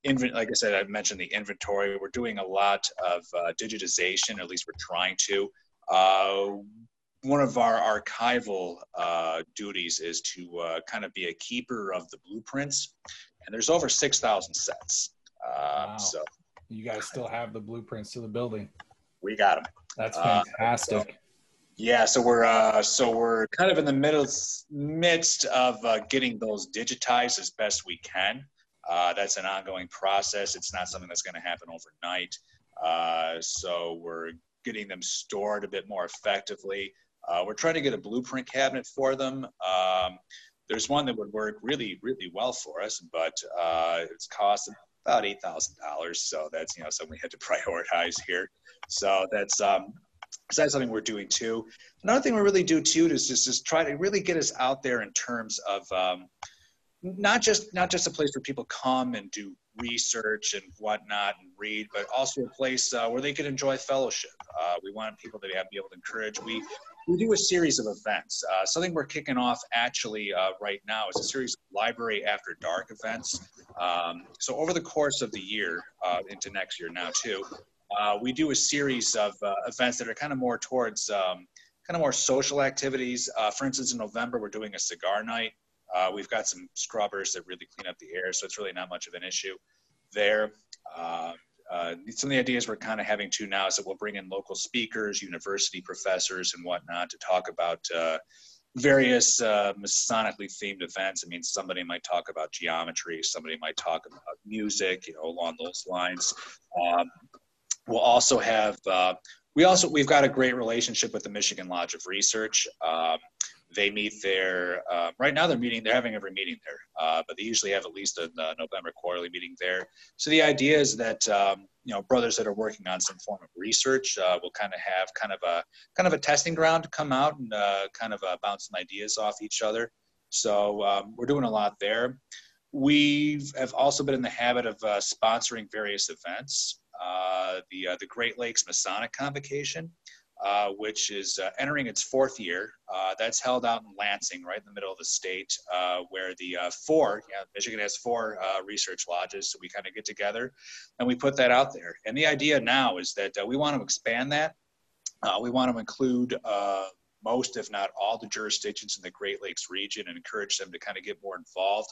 like I said, I mentioned the inventory. We're doing a lot of uh, digitization, at least we're trying to. Uh, one of our archival uh, duties is to uh, kind of be a keeper of the blueprints, and there's over six thousand sets. Um, wow. So you guys still have the blueprints to the building. We got them. That's uh, fantastic. So, yeah, so we're uh, so we're kind of in the middle midst of uh, getting those digitized as best we can. that's an ongoing process. It's not something that's going to happen overnight. so we're getting them stored a bit more effectively. Uh, we're trying to get a blueprint cabinet for them. Um, there's one that would work really, really well for us, but uh, it's cost about eight thousand dollars. So that's you know something we had to prioritize here. So that's um, something we're doing too. Another thing we really do too is just, just try to really get us out there in terms of um, not just not just a place where people come and do research and whatnot and read, but also a place uh, where they can enjoy fellowship. Uh, we want people to be able to encourage. We we do a series of events. Uh, something we're kicking off actually uh, right now is a series of library after dark events. Um, so over the course of the year, uh, into next year now too, uh, we do a series of uh, events that are kind of more towards um, kind of more social activities. Uh, for instance, in November, we're doing a cigar night. we've got some scrubbers that really clean up the air, so it's really not much of an issue there. Uh, some of the ideas we're kind of having too now is that we'll bring in local speakers, university professors, and whatnot to talk about uh, various uh, Masonically themed events. I mean, somebody might talk about geometry, somebody might talk about music, you know, along those lines. Um, we'll also have uh, we also we've got a great relationship with the Michigan Lodge of Research. Um, they meet there uh, right now they're meeting they're having every meeting there uh, but they usually have at least a, a, november quarterly meeting there. So the idea is that um, you know brothers that are working on some form of research uh, will kind of have kind of a kind of a testing ground to come out and uh, kind of uh, bounce some ideas off each other. So um, we're doing a lot there. We have also been in the habit of uh, sponsoring various events the the great lakes masonic convocation uh, which is uh, entering its fourth year. Uh, that's held out in Lansing, right in the middle of the state, uh, where the uh, four, yeah, Michigan has four research lodges. So we kind of get together and we put that out there. And the idea now is that we want to expand that. we want to include most, if not all, the jurisdictions in the Great Lakes region and encourage them to kind of get more involved,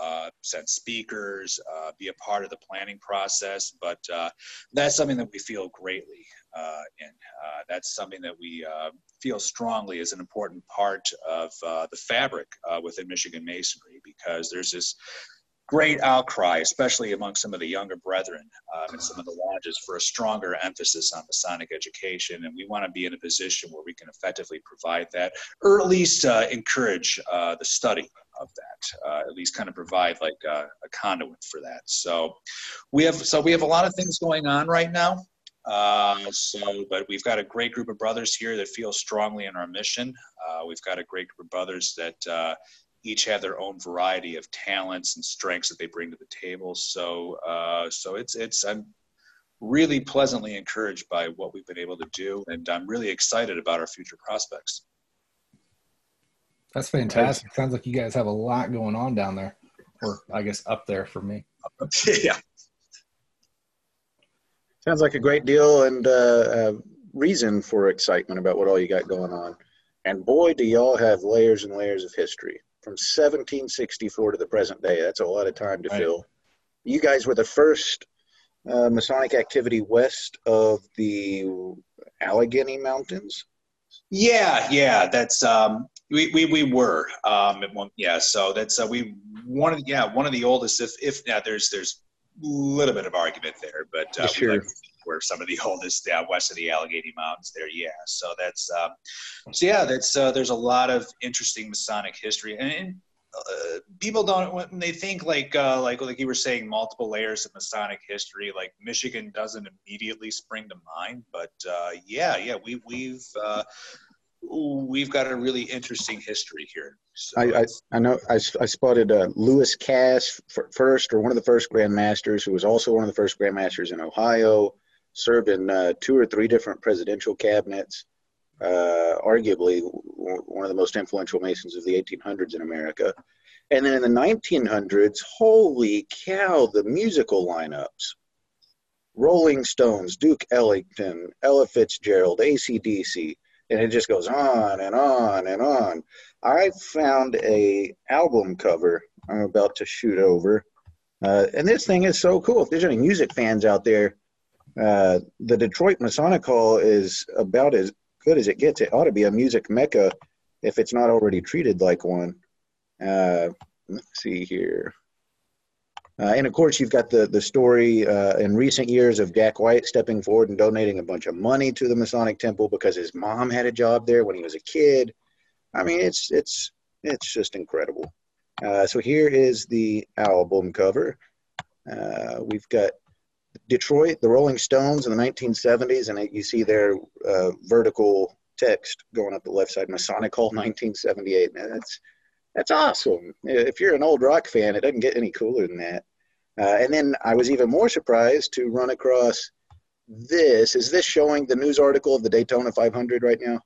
uh, send speakers, uh, be a part of the planning process. But uh, that's something that we feel greatly uh, in. Uh, that's something that we uh, feel strongly is an important part of the fabric within Michigan Masonry because there's this great outcry, especially among some of the younger brethren um, and some of the lodges, for a stronger emphasis on Masonic education. And we want to be in a position where we can effectively provide that, or at least uh, encourage uh, the study of that. Uh, at least kind of provide like uh, a conduit for that. So we have so we have a lot of things going on right now. Uh, so, but we've got a great group of brothers here that feel strongly in our mission. Uh, we've got a great group of brothers that uh, each have their own variety of talents and strengths that they bring to the table. So, uh, so it's it's I'm really pleasantly encouraged by what we've been able to do, and I'm really excited about our future prospects. That's fantastic. Sounds like you guys have a lot going on down there, or I guess up there for me. yeah. Sounds like a great deal and uh, uh, reason for excitement about what all you got going on. And boy, do y'all have layers and layers of history from 1764 to the present day. That's a lot of time to right. fill. You guys were the first uh, Masonic activity west of the Allegheny Mountains. Yeah, yeah, that's um, we, we, we were um, one, yeah. So that's uh, we one of the, yeah one of the oldest. If if yeah, there's there's little bit of argument there, but uh, sure. Like, we're some of the oldest uh, west of the Allegheny Mountains there. Yeah, so that's um, so yeah, that's uh, there's a lot of interesting Masonic history, and, and uh, people don't when they think like uh, like like you were saying multiple layers of Masonic history. Like Michigan doesn't immediately spring to mind, but uh, yeah, yeah, we we've uh, we've got a really interesting history here. So I, I, I know I, I spotted uh, Lewis Cass first, or one of the first grandmasters, who was also one of the first grandmasters in Ohio served in uh, two or three different presidential cabinets, uh, arguably one of the most influential Masons of the 1800s in America. And then in the 1900s, holy cow, the musical lineups. Rolling Stones, Duke Ellington, Ella Fitzgerald, ACDC, and it just goes on and on and on. I found a album cover I'm about to shoot over. Uh, and this thing is so cool. If there's any music fans out there, uh, the Detroit Masonic Hall is about as good as it gets. It ought to be a music mecca if it's not already treated like one. Uh, let's see here. Uh, and of course, you've got the the story uh, in recent years of Jack White stepping forward and donating a bunch of money to the Masonic Temple because his mom had a job there when he was a kid. I mean, it's it's it's just incredible. Uh, so here is the album cover. Uh, we've got Detroit, the Rolling Stones in the 1970s, and you see their uh, vertical text going up the left side, Masonic Hall 1978. Man, that's that's awesome. If you're an old rock fan, it doesn't get any cooler than that. Uh, and then I was even more surprised to run across this. Is this showing the news article of the Daytona 500 right now?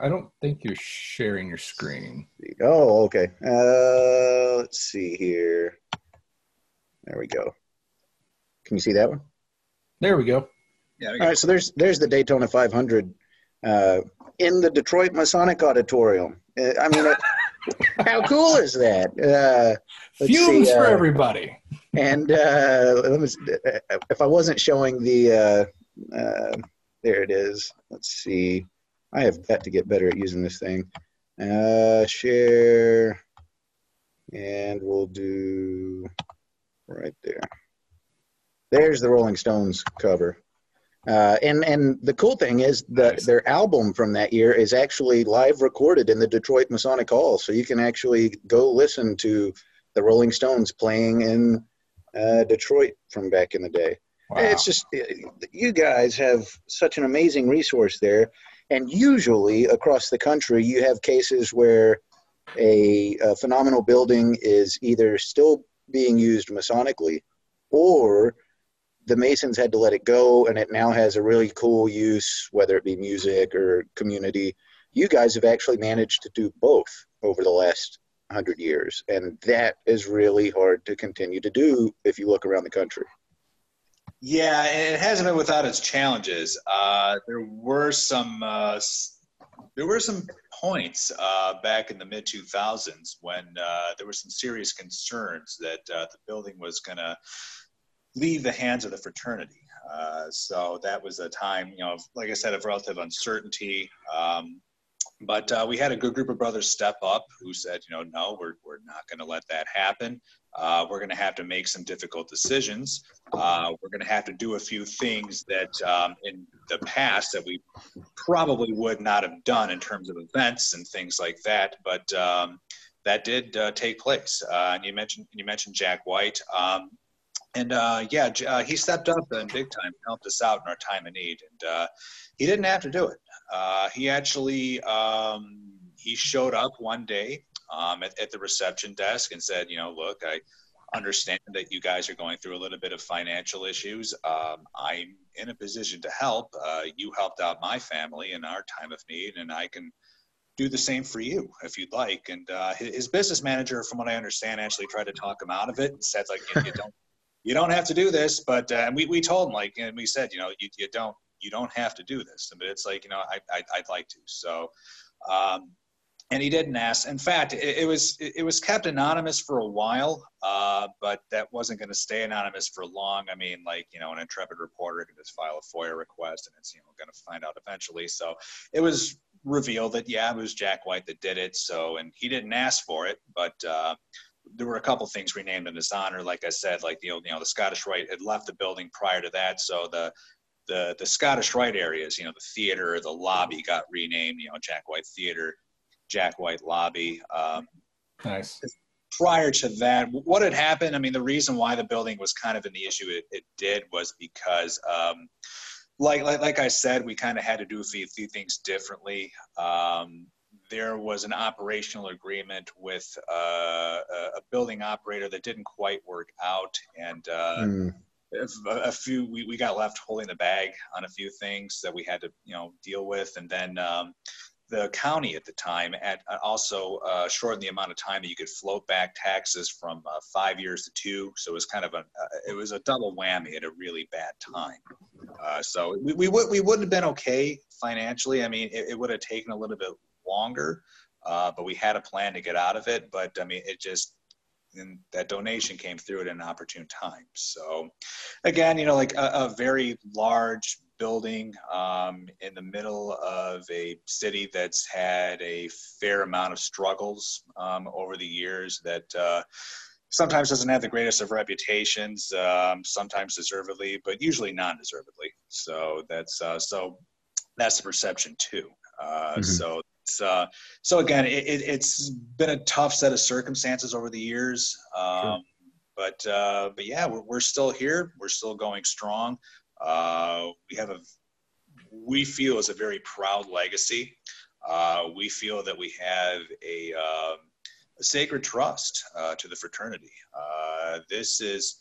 I don't think you're sharing your screen. Oh, okay. Uh, let's see here. There we go. Can you see that one? There we go. Yeah. All right. So there's there's the Daytona 500 uh, in the Detroit Masonic Auditorium. Uh, I mean, how cool is that? Uh, Fumes see, for uh, everybody. And uh, let me, if I wasn't showing the, uh, there it is. Let's see. I have got to get better at using this thing. share, and we'll do right there. There's the Rolling Stones cover. Uh, and and the cool thing is that nice. their album from that year is actually live recorded in the Detroit Masonic Hall, so you can actually go listen to the Rolling Stones playing in uh, Detroit from back in the day. Wow. It's just you guys have such an amazing resource there, and usually across the country you have cases where a, a phenomenal building is either still being used Masonically or the Masons had to let it go, and it now has a really cool use, whether it be music or community. You guys have actually managed to do both over the last hundred years, and that is really hard to continue to do if you look around the country. Yeah, it hasn't been without its challenges. Uh, there were some uh, there were some points uh, back in the mid 2000s when uh, there were some serious concerns that uh, the building was going to leave the hands of the fraternity. Uh, so that was a time, you know, like I said, of relative uncertainty. Um, but uh, we had a good group of brothers step up who said, you know, no, we're, we're not going to let that happen. Uh, we're going to have to make some difficult decisions. Uh, we're going to have to do a few things that um, in the past that we probably would not have done in terms of events and things like that. But um, that did uh, take place. Uh, and you mentioned you mentioned Jack White. Um, and uh, yeah, uh, he stepped up in big time, helped us out in our time of need, and uh, he didn't have to do it. Uh, he actually um, he showed up one day um, at, at, the reception desk and said, you know, look, I understand that you guys are going through a little bit of financial issues. Um, I'm in a position to help. Uh, you helped out my family in our time of need, and I can do the same for you if you'd like. And uh, his business manager, from what I understand, actually tried to talk him out of it and said, like, you, you don't you don't have to do this, but uh, and we, we told him like and we said, you know, you, you don't you don't have to do this. But it's like, you know, I, I would like to. So um, and he didn't ask. In fact, it, it was it, was kept anonymous for a while, uh, but that wasn't going to stay anonymous for long. I mean, like you know, an intrepid reporter can just file a FOIA request, and it's you know going to find out eventually. So it was revealed that yeah, it was Jack White that did it. So and he didn't ask for it, but. Uh, there were a couple things renamed in his honor. Like I said, like you know, you know, the Scottish Rite had left the building prior to that, so the the the Scottish Rite areas, you know, the theater, the lobby got renamed. You know, Jack White Theater, Jack White Lobby. Um, nice. Prior to that, what had happened? I mean, the reason why the building was kind of in the issue it, it did was because, um, like, like like I said, we kind of had to do a few, few things differently. Um, there was an operational agreement with uh, a building operator that didn't quite work out, and uh, mm. a, a, few we, we got left holding the bag on a few things that we had to you know deal with, and then. Um, the county at the time at uh, also uh, shortened the amount of time that you could float back taxes from uh, five years to two. So it was kind of a uh, it was a double whammy at a really bad time. Uh, so we, we would we wouldn't have been okay financially. I mean, it, it would have taken a little bit longer, uh, but we had a plan to get out of it. But I mean, it just and that donation came through at an opportune time. So, again, you know, like a, a very large building um, in the middle of a city that's had a fair amount of struggles um, over the years that. Uh, sometimes doesn't have the greatest of reputations, um, sometimes deservedly, but usually non-deservedly. So that's uh, so that's the perception too. Uh, mm-hmm. So uh, so again, it, has been a tough set of circumstances over the years. Um, sure. But uh, but yeah, we're, we're still here. We're still going strong. Uh, we have a we feel is a very proud legacy. Uh, we feel that we have a, um, a sacred trust uh, to the fraternity. Uh, this is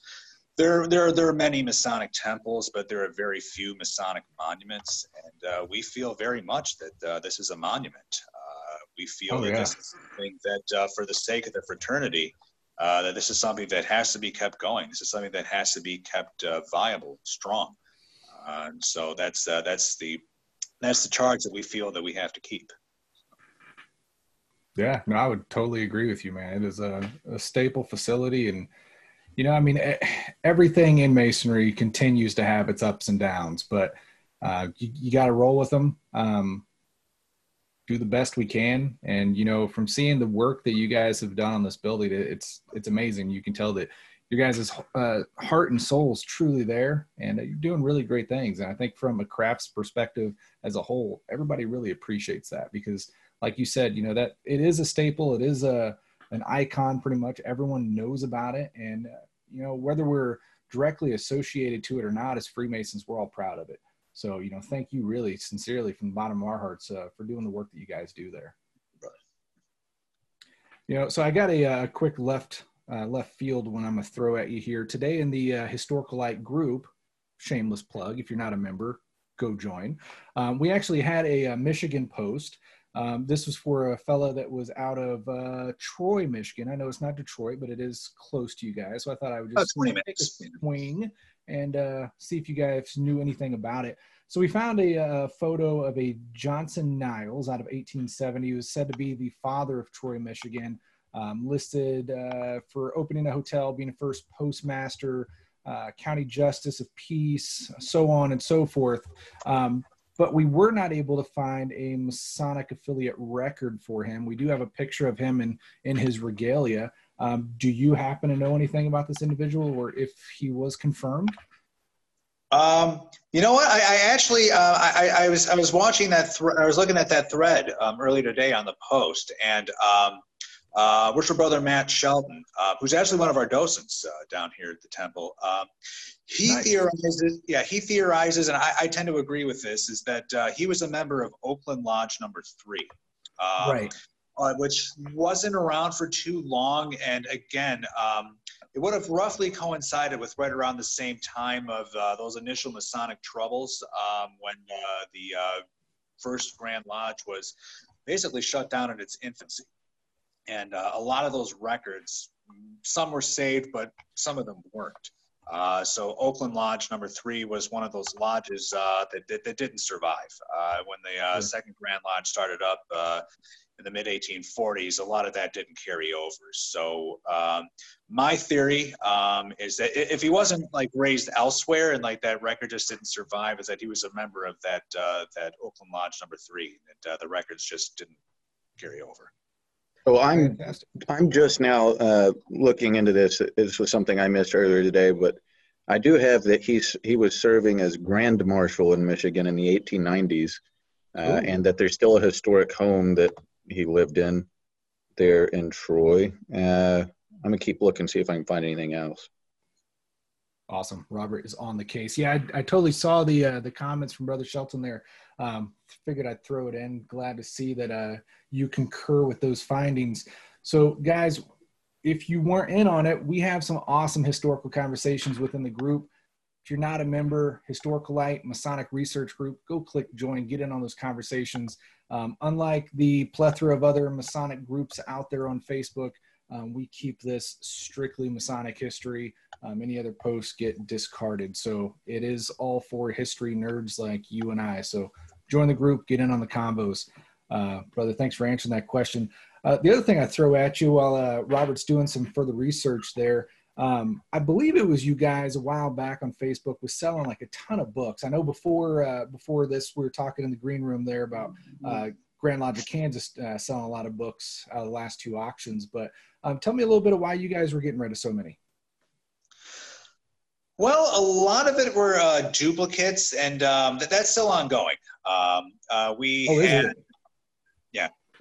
there, there, there are many Masonic temples, but there are very few Masonic monuments, and uh, we feel very much that uh, this is a monument. Uh, we feel oh, that yeah. this is something that, uh, for the sake of the fraternity, uh, that this is something that has to be kept going. This is something that has to be kept uh, viable, strong. and so that's that's the that's the charge that we feel that we have to keep. Yeah, no, I would totally agree with you, man. It is a, a staple facility and you know, I mean, everything in masonry continues to have its ups and downs, but uh, you, you got to roll with them. Um, do the best we can, and you know, from seeing the work that you guys have done on this building, it's it's amazing. You can tell that your guys' uh, heart and soul is truly there, and you're doing really great things. And I think from a crafts perspective as a whole, everybody really appreciates that because, like you said, you know that it is a staple. It is a an icon pretty much everyone knows about it. And uh, you know whether we're directly associated to it or not as freemasons we're all proud of it. So you know thank you really sincerely from the bottom of our hearts uh, for doing the work that you guys do there. You know so i got a, uh, quick left uh, left field when i'm to throw at you here. Today in the uh, historical light group shameless plug if you're not a member go join. Um, we actually had a, a michigan post um, this was for a fella that was out of uh, Troy, Michigan. I know it's not Detroit, but it is close to you guys. So I thought I would just take a swing and uh, see if you guys knew anything about it. So we found a, a, photo of a Johnson Niles out of 1870. He was said to be the father of Troy, Michigan. Um, listed uh, for opening a hotel, being the first postmaster, uh, county justice of peace, so on and so forth. Um, but we were not able to find a Masonic affiliate record for him. We do have a picture of him in in his regalia. Um, do you happen to know anything about this individual, or if he was confirmed? Um, you know what? I, I actually, uh, I, I, was, I was watching that. Thre- I was looking at that thread um, earlier today on the post, and um, uh, Worship Brother Matt Shelton, uh, who's actually one of our docents uh, down here at the temple. He nice. theorizes, yeah, he theorizes, and I, I, tend to agree with this, is that uh, he was a member of Oakland Lodge Number Three, um, right? Uh, which wasn't around for too long, and again. Um, it would have roughly coincided with right around the same time of uh, those initial Masonic troubles um, when uh, the uh, first Grand Lodge was basically shut down in its infancy. And uh, a lot of those records, some were saved, but some of them weren't. Uh, so Oakland Lodge number three was one of those lodges uh, that, that, that, didn't survive. when the second Grand Lodge started up in the mid 1840s, a lot of that didn't carry over. So um, my theory um, is that if he wasn't like raised elsewhere and like that record just didn't survive, is that he was a member of that uh, that Oakland Lodge number three, and uh, the records just didn't carry over. So I'm I'm just now uh, looking into this. This was something I missed earlier today, but I do have that he's he was serving as Grand Marshal in Michigan in the 1890s, uh, and that there's still a historic home that he lived in there in Troy. Uh, I'm gonna keep looking, see if I can find anything else. Awesome, Robert is on the case. Yeah, I, I totally saw the uh, the comments from Brother Shelton there. Um, figured I'd throw it in. Glad to see that uh, you concur with those findings. So, guys, if you weren't in on it, we have some awesome historical conversations within the group. If you're not a member, Historicalite Masonic Research Group, go click join, get in on those conversations. Um, unlike the plethora of other Masonic groups out there on Facebook, um, we keep this strictly Masonic history. Um, any other posts get discarded. So it is all for history nerds like you and I. So join the group, get in on the combos. Uh, brother, thanks for answering that question. Uh, the other thing I throw at you while uh, Robert's doing some further research there um, I believe it was you guys a while back on Facebook was selling like a ton of books. I know before uh, before this we were talking in the green room there about uh, Grand Lodge of Kansas uh, selling a lot of books the last two auctions. But um, tell me a little bit of why you guys were getting rid of so many. Well, a lot of it were uh, duplicates, and um, that's still ongoing. Um, uh, we oh, had,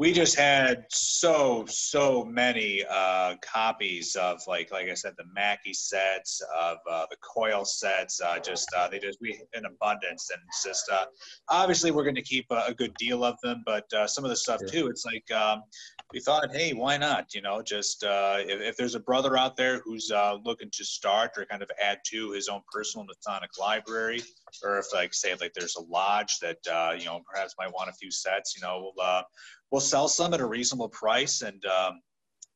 we just had so so many uh, copies of like like I said the Mackey sets of uh, the Coil sets uh, just uh, they just we in abundance. And it's just uh, obviously we're going to keep a, a, good deal of them but uh, some of the stuff too it's like um, we thought hey why not? You know just if, if, there's a brother out there who's looking to start or kind of add to his own personal Masonic library or if like say like there's a lodge that you know perhaps might want a few sets you know we'll we'll sell some at a reasonable price and um,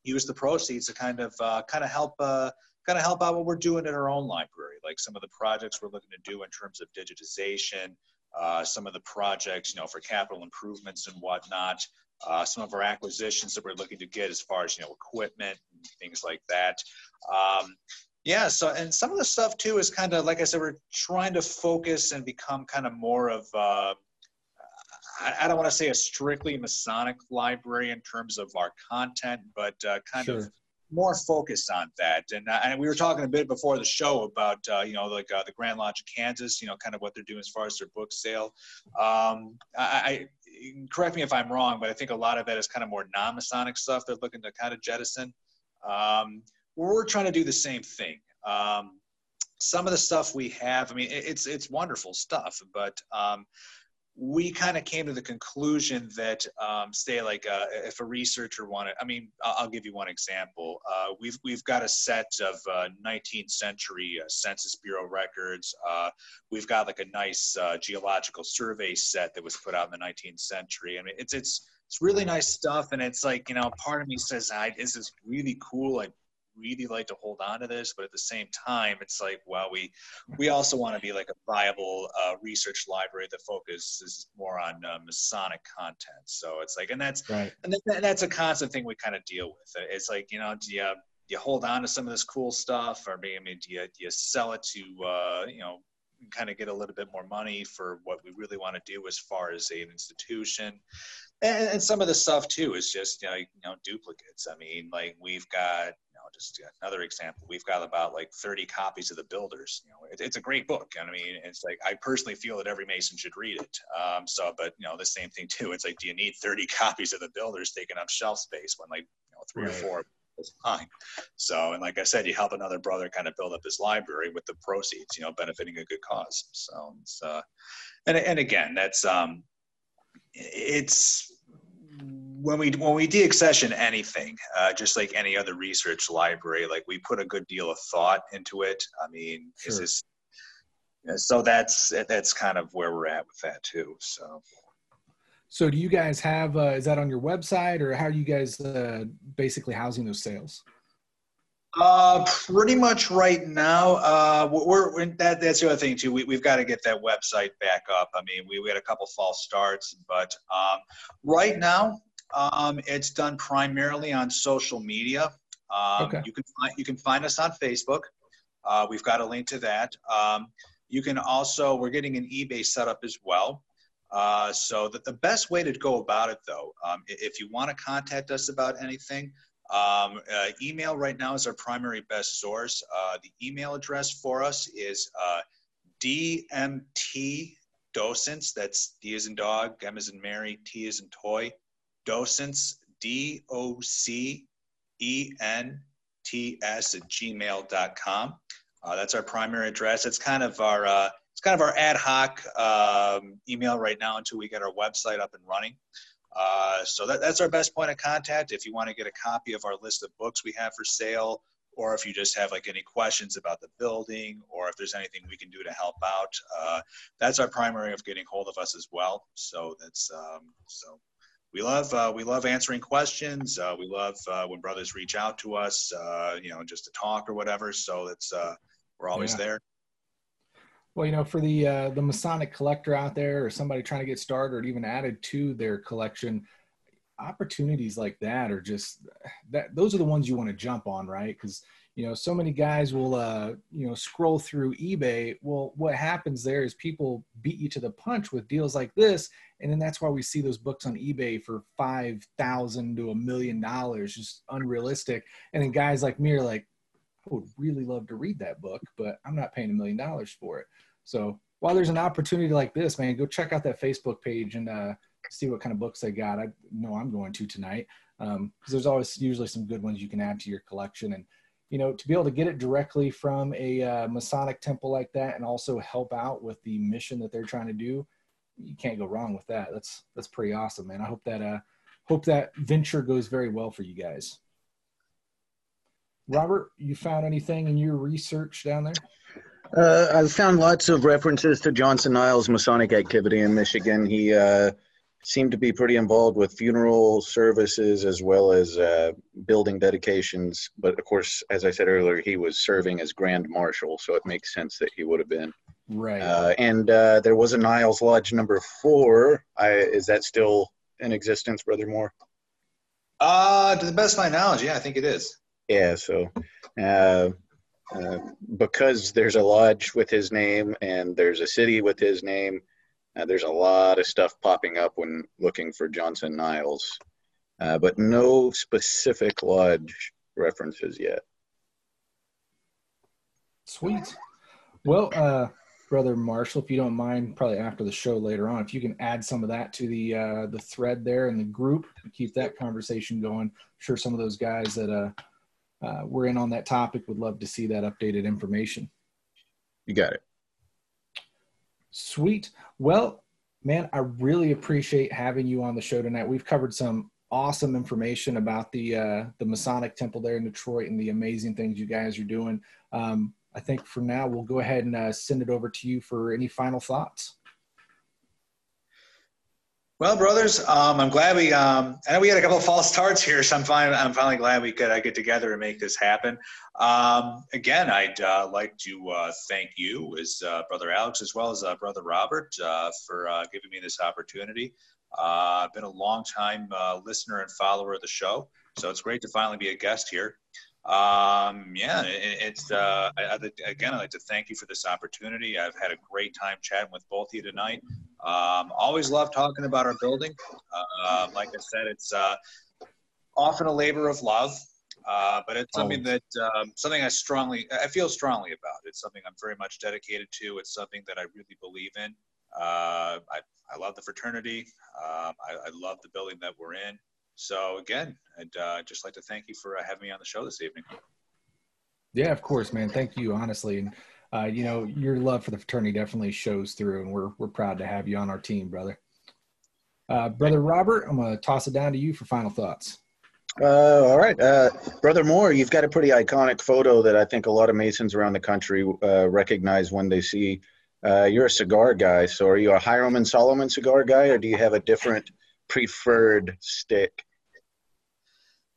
use the proceeds to kind of uh, kind of help uh, kind of help out what we're doing in our own library, like some of the projects we're looking to do in terms of digitization, uh, some of the projects you know for capital improvements and whatnot. Uh, some of our acquisitions that we're looking to get as far as you know equipment and things like that um, yeah so and some of the stuff too is kind of like i said we're trying to focus and become kind of more of uh, I, don't want to say a strictly Masonic library in terms of our content, but uh, kind sure. of more focused on that. And, uh, and we were talking a bit before the show about, uh, you know, like uh, the Grand Lodge of Kansas, you know, kind of what they're doing as far as their book sale. Um, I, I, correct me if I'm wrong, but I think a lot of that is kind of more non-Masonic stuff they're looking to kind of jettison. Um, we're trying to do the same thing. Um, some of the stuff we have, I mean, it's it's wonderful stuff, but um, we kind of came to the conclusion that um, say like uh, if a researcher wanted i mean i'll, give you one example. Uh, we've we've got a set of uh, 19th century uh, census bureau records. Uh, we've got like a nice uh, geological survey set that was put out in the 19th century. I mean it's it's it's really nice stuff and it's like you know part of me says I, this is really cool really like to hold on to this, but at the same time, it's like, well, we we also want to be like a viable uh, research library that focuses more on uh, Masonic content. So it's like, and that's right. and that's a constant thing we kind of deal with. It's like, you know, do you do you hold on to some of this cool stuff, or maybe I mean, do you do you sell it to uh, you know kind of get a little bit more money for what we really want to do as far as an institution. And, and some of the stuff too is just you know, you know duplicates. I mean, like we've got know just another example. We've got about like 30 copies of the Builders. You know, it, it's a great book. And I mean, it's like I personally feel that every Mason should read it. Um, so, but you know, the same thing too. It's like, do you need 30 copies of the Builders taking up shelf space when like you know three right. or four is fine. So, and like I said, you help another brother kind of build up his library with the proceeds, you know, benefiting a good cause. So, it's, uh, and, and again, that's, um, it's, when we when we deaccession anything, uh, just like any other research library, like we put a good deal of thought into it. I mean, sure. is this, so that's that's kind of where we're at with that too. So so do you guys have, uh, is that on your website or how are you guys uh, basically housing those sales? Uh, pretty much right now, uh, we're, we're that, that's the other thing too. We, we've got to get that website back up. I mean, we, we had a couple false starts, but um, right now, um, it's done primarily on social media. Um, okay. You can find you can find us on Facebook. Uh, we've got a link to that. Um, you can also we're getting an eBay set up as well. Uh, so that the best way to go about it, though, um, if you want to contact us about anything, um, uh, email right now is our primary best source. Uh, the email address for us is uh, DMT docents. That's D as in dog, M as in Mary, T as in toy. Docents, D O C E N T S at gmail.com. Uh, that's our primary address. It's kind of our uh, it's kind of our ad hoc um, email right now until we get our website up and running. Uh, so that, that's our best point of contact. If you want to get a copy of our list of books we have for sale, or if you just have like any questions about the building, or if there's anything we can do to help out, uh, that's our primary of getting hold of us as well. So that's um, so we love uh, we love answering questions. Uh, we love uh, when brothers reach out to us, uh, you know, just to talk or whatever. So it's uh, we're always yeah. there. Well, you know, for the uh, the Masonic collector out there, or somebody trying to get started, or even added to their collection, opportunities like that are just that. Those are the ones you want to jump on, right? Because you know, so many guys will, uh, you know, scroll through eBay. Well, what happens there is people beat you to the punch with deals like this, and then that's why we see those books on eBay for five thousand to a million dollars, just unrealistic. And then guys like me are like, I would really love to read that book, but I'm not paying a million dollars for it. So while there's an opportunity like this, man, go check out that Facebook page and uh, see what kind of books they got. I know I'm going to tonight because um, there's always usually some good ones you can add to your collection. And you know, to be able to get it directly from a uh, Masonic temple like that, and also help out with the mission that they're trying to do, you can't go wrong with that. That's that's pretty awesome, man. I hope that uh, hope that venture goes very well for you guys. Robert, you found anything in your research down there? Uh, I've found lots of references to Johnson Niles' Masonic activity in Michigan. He uh, seemed to be pretty involved with funeral services as well as uh, building dedications. But of course, as I said earlier, he was serving as Grand Marshal, so it makes sense that he would have been. Right. Uh, and uh, there was a Niles Lodge number four. I, is that still in existence, Brother Moore? Uh, to the best of my knowledge, yeah, I think it is. Yeah, so uh, uh, because there's a lodge with his name and there's a city with his name. Uh, there's a lot of stuff popping up when looking for Johnson Niles, uh, but no specific lodge references yet. Sweet. Well, uh, brother Marshall, if you don't mind, probably after the show later on, if you can add some of that to the uh, the thread there in the group, keep that conversation going. I'm sure some of those guys that uh, uh, we're in on that topic would love to see that updated information. You got it. Sweet. Well, man, I really appreciate having you on the show tonight. We've covered some awesome information about the uh, the Masonic Temple there in Detroit and the amazing things you guys are doing. Um, I think for now we'll go ahead and uh, send it over to you for any final thoughts. Well, brothers, um, I'm glad we. Um, I know we had a couple of false starts here, so I'm finally, I'm finally glad we could uh, get together and make this happen. Um, again, I'd uh, like to uh, thank you, as uh, brother Alex, as well as uh, brother Robert, uh, for giving me this opportunity. I've been a long time listener and follower of the show, so it's great to finally be a guest here. Um, yeah, it, it's I, again, I'd like to thank you for this opportunity. I've had a great time chatting with both of you tonight. Um, always love talking about our building. Uh, like I said, it's uh, often a labor of love, uh, but it's something that um, something I strongly, I feel strongly about. It's something I'm very much dedicated to. It's something that I really believe in. Uh, I, I love the fraternity. Um, I, I love the building that we're in. So again, I'd uh, just like to thank you for uh, having me on the show this evening. Yeah, of course, man. Thank you, honestly. And uh, you know, your love for the fraternity definitely shows through, and we're we're proud to have you on our team, brother. Uh, brother Robert, I'm gonna toss it down to you for final thoughts. Uh, all right, uh, brother Moore, you've got a pretty iconic photo that I think a lot of Masons around the country uh, recognize when they see. Uh, you're a cigar guy, so are you a Hiram and Solomon cigar guy, or do you have a different preferred stick?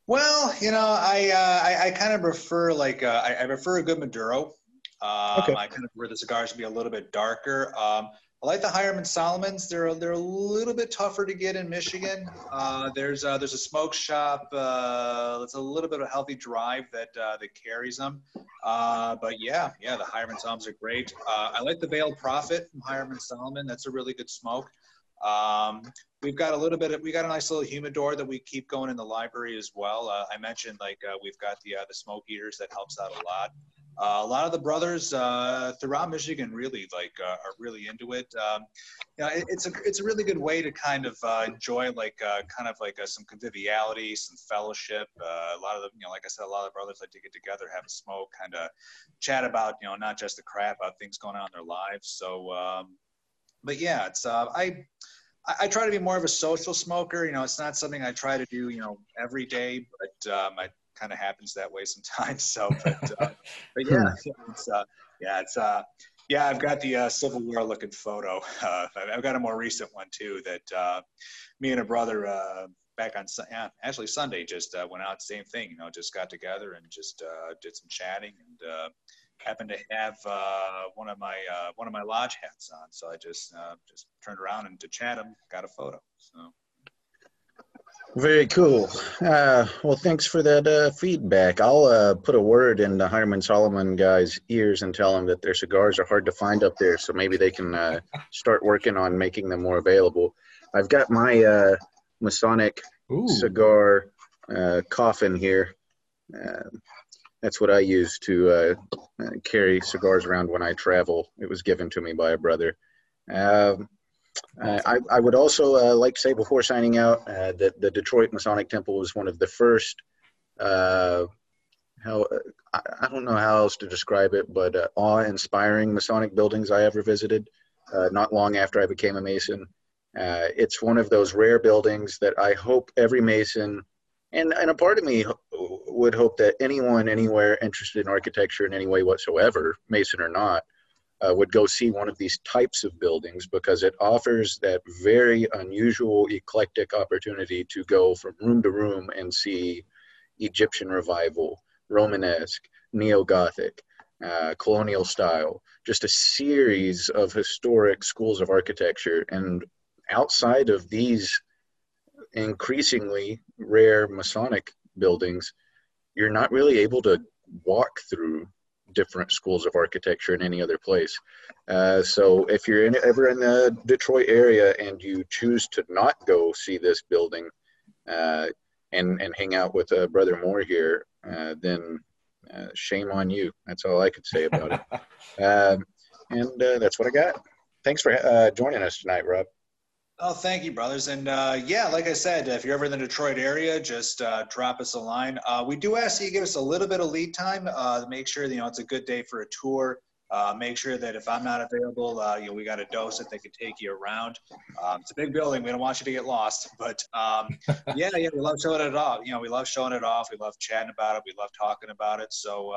Well, you know, I uh, I, I, kind of prefer like uh, I, I, prefer a good Maduro. Um, okay. I kind of prefer the cigars to be a little bit darker. Um, I like the Hiram and Solomons. They're they're a little bit tougher to get in Michigan. Uh, there's uh, there's a smoke shop uh, that's a little bit of a healthy drive that uh, that carries them. Uh, but yeah, yeah, the Hiram and Solomons are great. Uh, I like the Veiled Prophet from Hiram and Solomon. That's a really good smoke. Um, we've got a little bit of, we got a nice little humidor that we keep going in the library as well. Uh, I mentioned like uh, we've got the uh, the smoke eaters that helps out a lot. Uh, a lot of the brothers uh, throughout Michigan really like uh, are really into it. Um, you know, it, it's a it's a really good way to kind of enjoy like kind of like some conviviality, some fellowship. a lot of the you know, like I said, a lot of the brothers like to get together, have a smoke, kind of chat about you know not just the crap about things going on in their lives. So. Um, but yeah, it's I I try to be more of a social smoker. You know, it's not something I try to do you know every day, but um, it kind of happens that way sometimes. So, but, uh, but yeah, it's uh, yeah, it's uh, yeah, I've got the uh, Civil War looking photo. Uh, I've got a more recent one too that uh, me and a brother uh, back on yeah, actually Sunday just uh, went out. Same thing, you know, just got together and just uh, did some chatting and uh, happened to have uh, one of my uh, one of my lodge hats on, so I just uh, just turned around and to chat him, got a photo. So. Very cool. Uh, well, thanks for that uh, feedback. I'll uh, put a word in the Hiram Solomon guys' ears and tell them that their cigars are hard to find up there, so maybe they can start working on making them more available. I've got my Masonic Ooh. cigar coffin here that's what I use to uh, uh, carry cigars around when I travel. It was given to me by a brother. Um, I, I, would also uh, like to say before signing out uh, that the Detroit Masonic Temple was one of the first. Uh, how I, I, don't know how else to describe it, but uh, awe-inspiring Masonic buildings I ever visited. not long after I became a Mason, it's one of those rare buildings that I hope every Mason and and a part of me would hope that anyone anywhere interested in architecture in any way whatsoever, Mason or not, uh, would go see one of these types of buildings because it offers that very unusual, eclectic opportunity to go from room to room and see Egyptian revival, Romanesque, Neo Gothic, uh, colonial style, just a series of historic schools of architecture. And outside of these increasingly rare Masonic buildings, you're not really able to walk through different schools of architecture in any other place. Uh, so if you're in, ever in the Detroit area and you choose to not go see this building uh, and, and hang out with uh, Brother Moore here, uh, then uh, shame on you. That's all I could say about it. Um, and uh, that's what I got. Thanks for joining us tonight, Rob. Oh, thank you, brothers. And uh, yeah, like I said, if you're ever in the Detroit area, just uh, drop us a line. Uh, we do ask that you give us a little bit of lead time uh, make sure you know it's a good day for a tour. Uh, make sure that if I'm not available, uh, you know we got a dose that they can take you around. Um, it's a big building. We don't want you to get lost, but um, yeah, yeah, we love showing it off. You know, we love showing it off. We love chatting about it. We love talking about it. So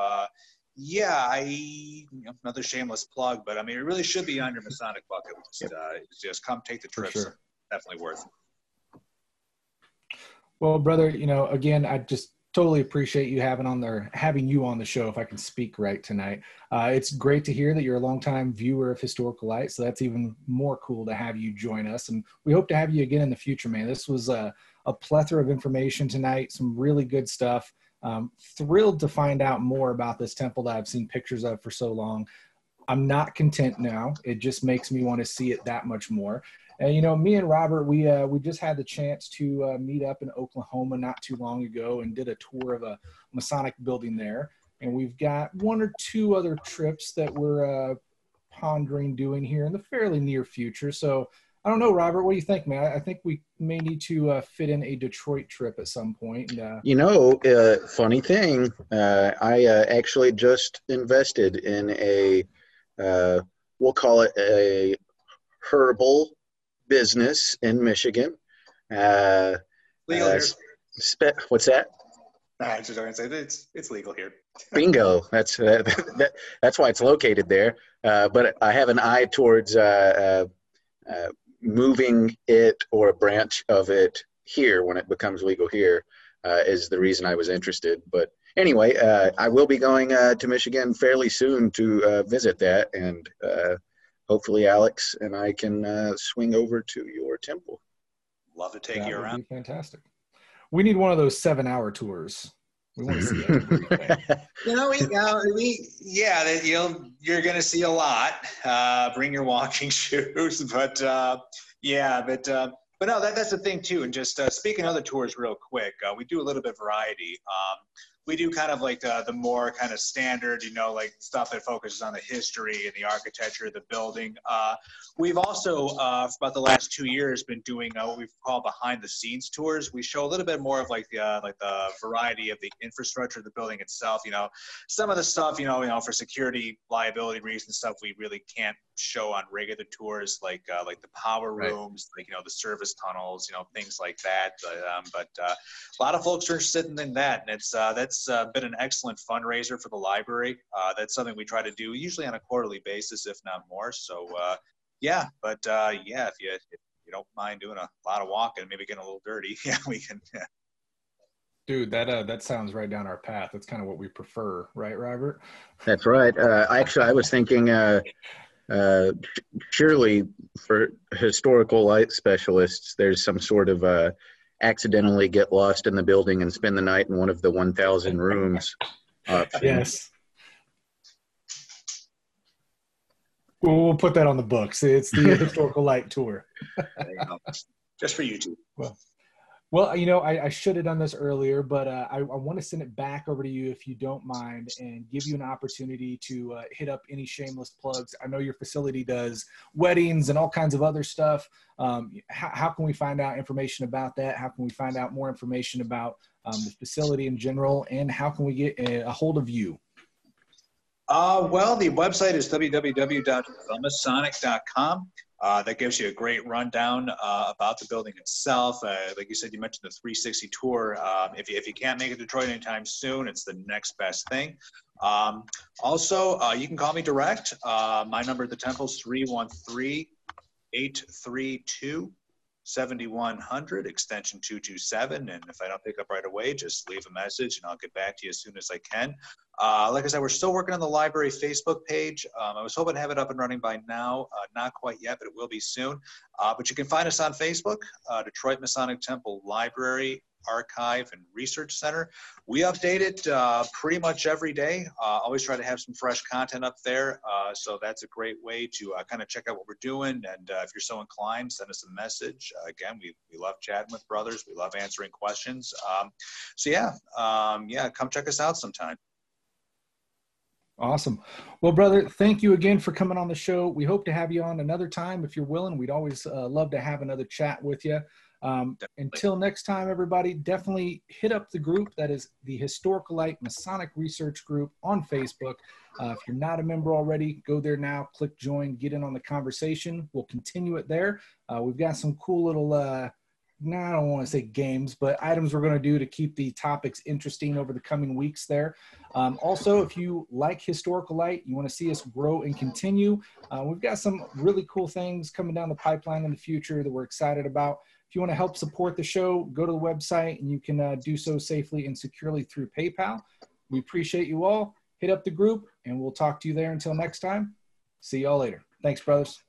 yeah, I you know, another shameless plug, but I mean, it really should be on your Masonic bucket list. Uh, just come take the trip. Sure. Definitely worth. It. Well, brother, you know, again, I just totally appreciate you having on there, having you on the show. If I can speak right tonight, uh, it's great to hear that you're a longtime viewer of Historical Light. So that's even more cool to have you join us, and we hope to have you again in the future, man. This was a, a plethora of information tonight, some really good stuff Um, thrilled to find out more about this temple that I've seen pictures of for so long. I'm not content now. It just makes me want to see it that much more. And you know, me and Robert, we uh, we just had the chance to uh, meet up in Oklahoma not too long ago and did a tour of a Masonic building there. And we've got one or two other trips that we're uh, pondering doing here in the fairly near future. So I don't know, Robert. What do you think, man? I, think we may need to uh, fit in a Detroit trip at some point. And, uh, you know, uh, funny thing, uh, I uh, actually just invested in a, uh, we'll call it a herbal business in Michigan. legal here. Spe- what's that? I was just going to say it's it's legal here. Bingo. That's that, that's why it's located there. but I have an eye towards moving it or a branch of it here when it becomes legal here uh, is the reason I was interested. But anyway, uh, I will be going uh, to Michigan fairly soon to uh, visit that, and uh, hopefully Alex and I can uh, swing over to your temple. Love to take that you around. fantastic. We need one of those seven-hour tours. We want to see everything. you know, we, uh, we yeah, you'll you're going to see a lot. Uh, bring your walking shoes, but uh, yeah, but uh, but no, that, that's the thing too. And just uh, speaking of the tours, real quick, uh, we do a little bit of variety. Um, we do kind of like uh, the more kind of standard, you know, like stuff that focuses on the history and the architecture of the building. Uh, we've also, uh, for about the last two years, been doing uh, what we call behind the scenes tours. We show a little bit more of like the uh, like the variety of the infrastructure of the building itself. You know, some of the stuff, you know, you know, for security liability reasons, stuff we really can't show on regular tours, like uh, like the power rooms, right. like you know the service tunnels, you know things like that. But, um, but uh, a lot of folks are interested in that, and it's uh, that's uh, been an excellent fundraiser for the library. Uh, that's something we try to do usually on a quarterly basis, if not more. So uh, yeah, but yeah, if you if you don't mind doing a lot of walking, maybe getting a little dirty, yeah, we can. Yeah. Dude, that uh, that sounds right down our path. That's kind of what we prefer, right, Robert? That's right. Uh, actually, I was thinking uh, uh, surely for historical light specialists, there's some sort of uh, accidentally get lost in the building and spend the night in one of the 1,000 rooms. yes. Well, we'll put that on the books. It's the historical light tour. Just for YouTube. Well, well, you know, I, I, should have done this earlier, but uh, I, I want to send it back over to you if you don't mind and give you an opportunity to uh, hit up any shameless plugs. I know your facility does weddings and all kinds of other stuff. Um, how, how, can we find out information about that? How can we find out more information about um, the facility in general? And how can we get a, a hold of you? Uh, well, the website is www.themasonic.com. Uh, that gives you a great rundown uh, about the building itself. Uh, like you said, you mentioned the 360 tour. Um, if, you, if you can't make it to Detroit anytime soon, it's the next best thing. Um, also, uh, you can call me direct. Uh, my number at the temple is 313 832 7100 extension 227 and if i don't pick up right away just leave a message and i'll get back to you as soon as i can. Uh, like i said we're still working on the library facebook page. Um, i was hoping to have it up and running by now uh, not quite yet but it will be soon. Uh, but you can find us on facebook uh, detroit masonic temple library Archive and Research Center. We update it uh, pretty much every day. Uh, always try to have some fresh content up there. Uh, so that's a great way to uh, kind of check out what we're doing. And uh, if you're so inclined, send us a message. Uh, again, we, we love chatting with brothers. We love answering questions. Um, so yeah, um, yeah, come check us out sometime. Awesome. Well, brother, thank you again for coming on the show. We hope to have you on another time if you're willing. We'd always love to have another chat with you. Um, until next time, everybody, definitely hit up the group that is the Historical Light Masonic Research Group on Facebook. Uh, if you're not a member already, go there now, click join, get in on the conversation. We'll continue it there. Uh, we've got some cool little, uh, no, I don't want to say games, but items we're going to do to keep the topics interesting over the coming weeks there. Um, also, if you like Historical Light, you want to see us grow and continue, uh, we've got some really cool things coming down the pipeline in the future that we're excited about. If you want to help support the show, go to the website and you can uh, do so safely and securely through PayPal. We appreciate you all. Hit up the group and we'll talk to you there until next time. See y'all later. Thanks, brothers.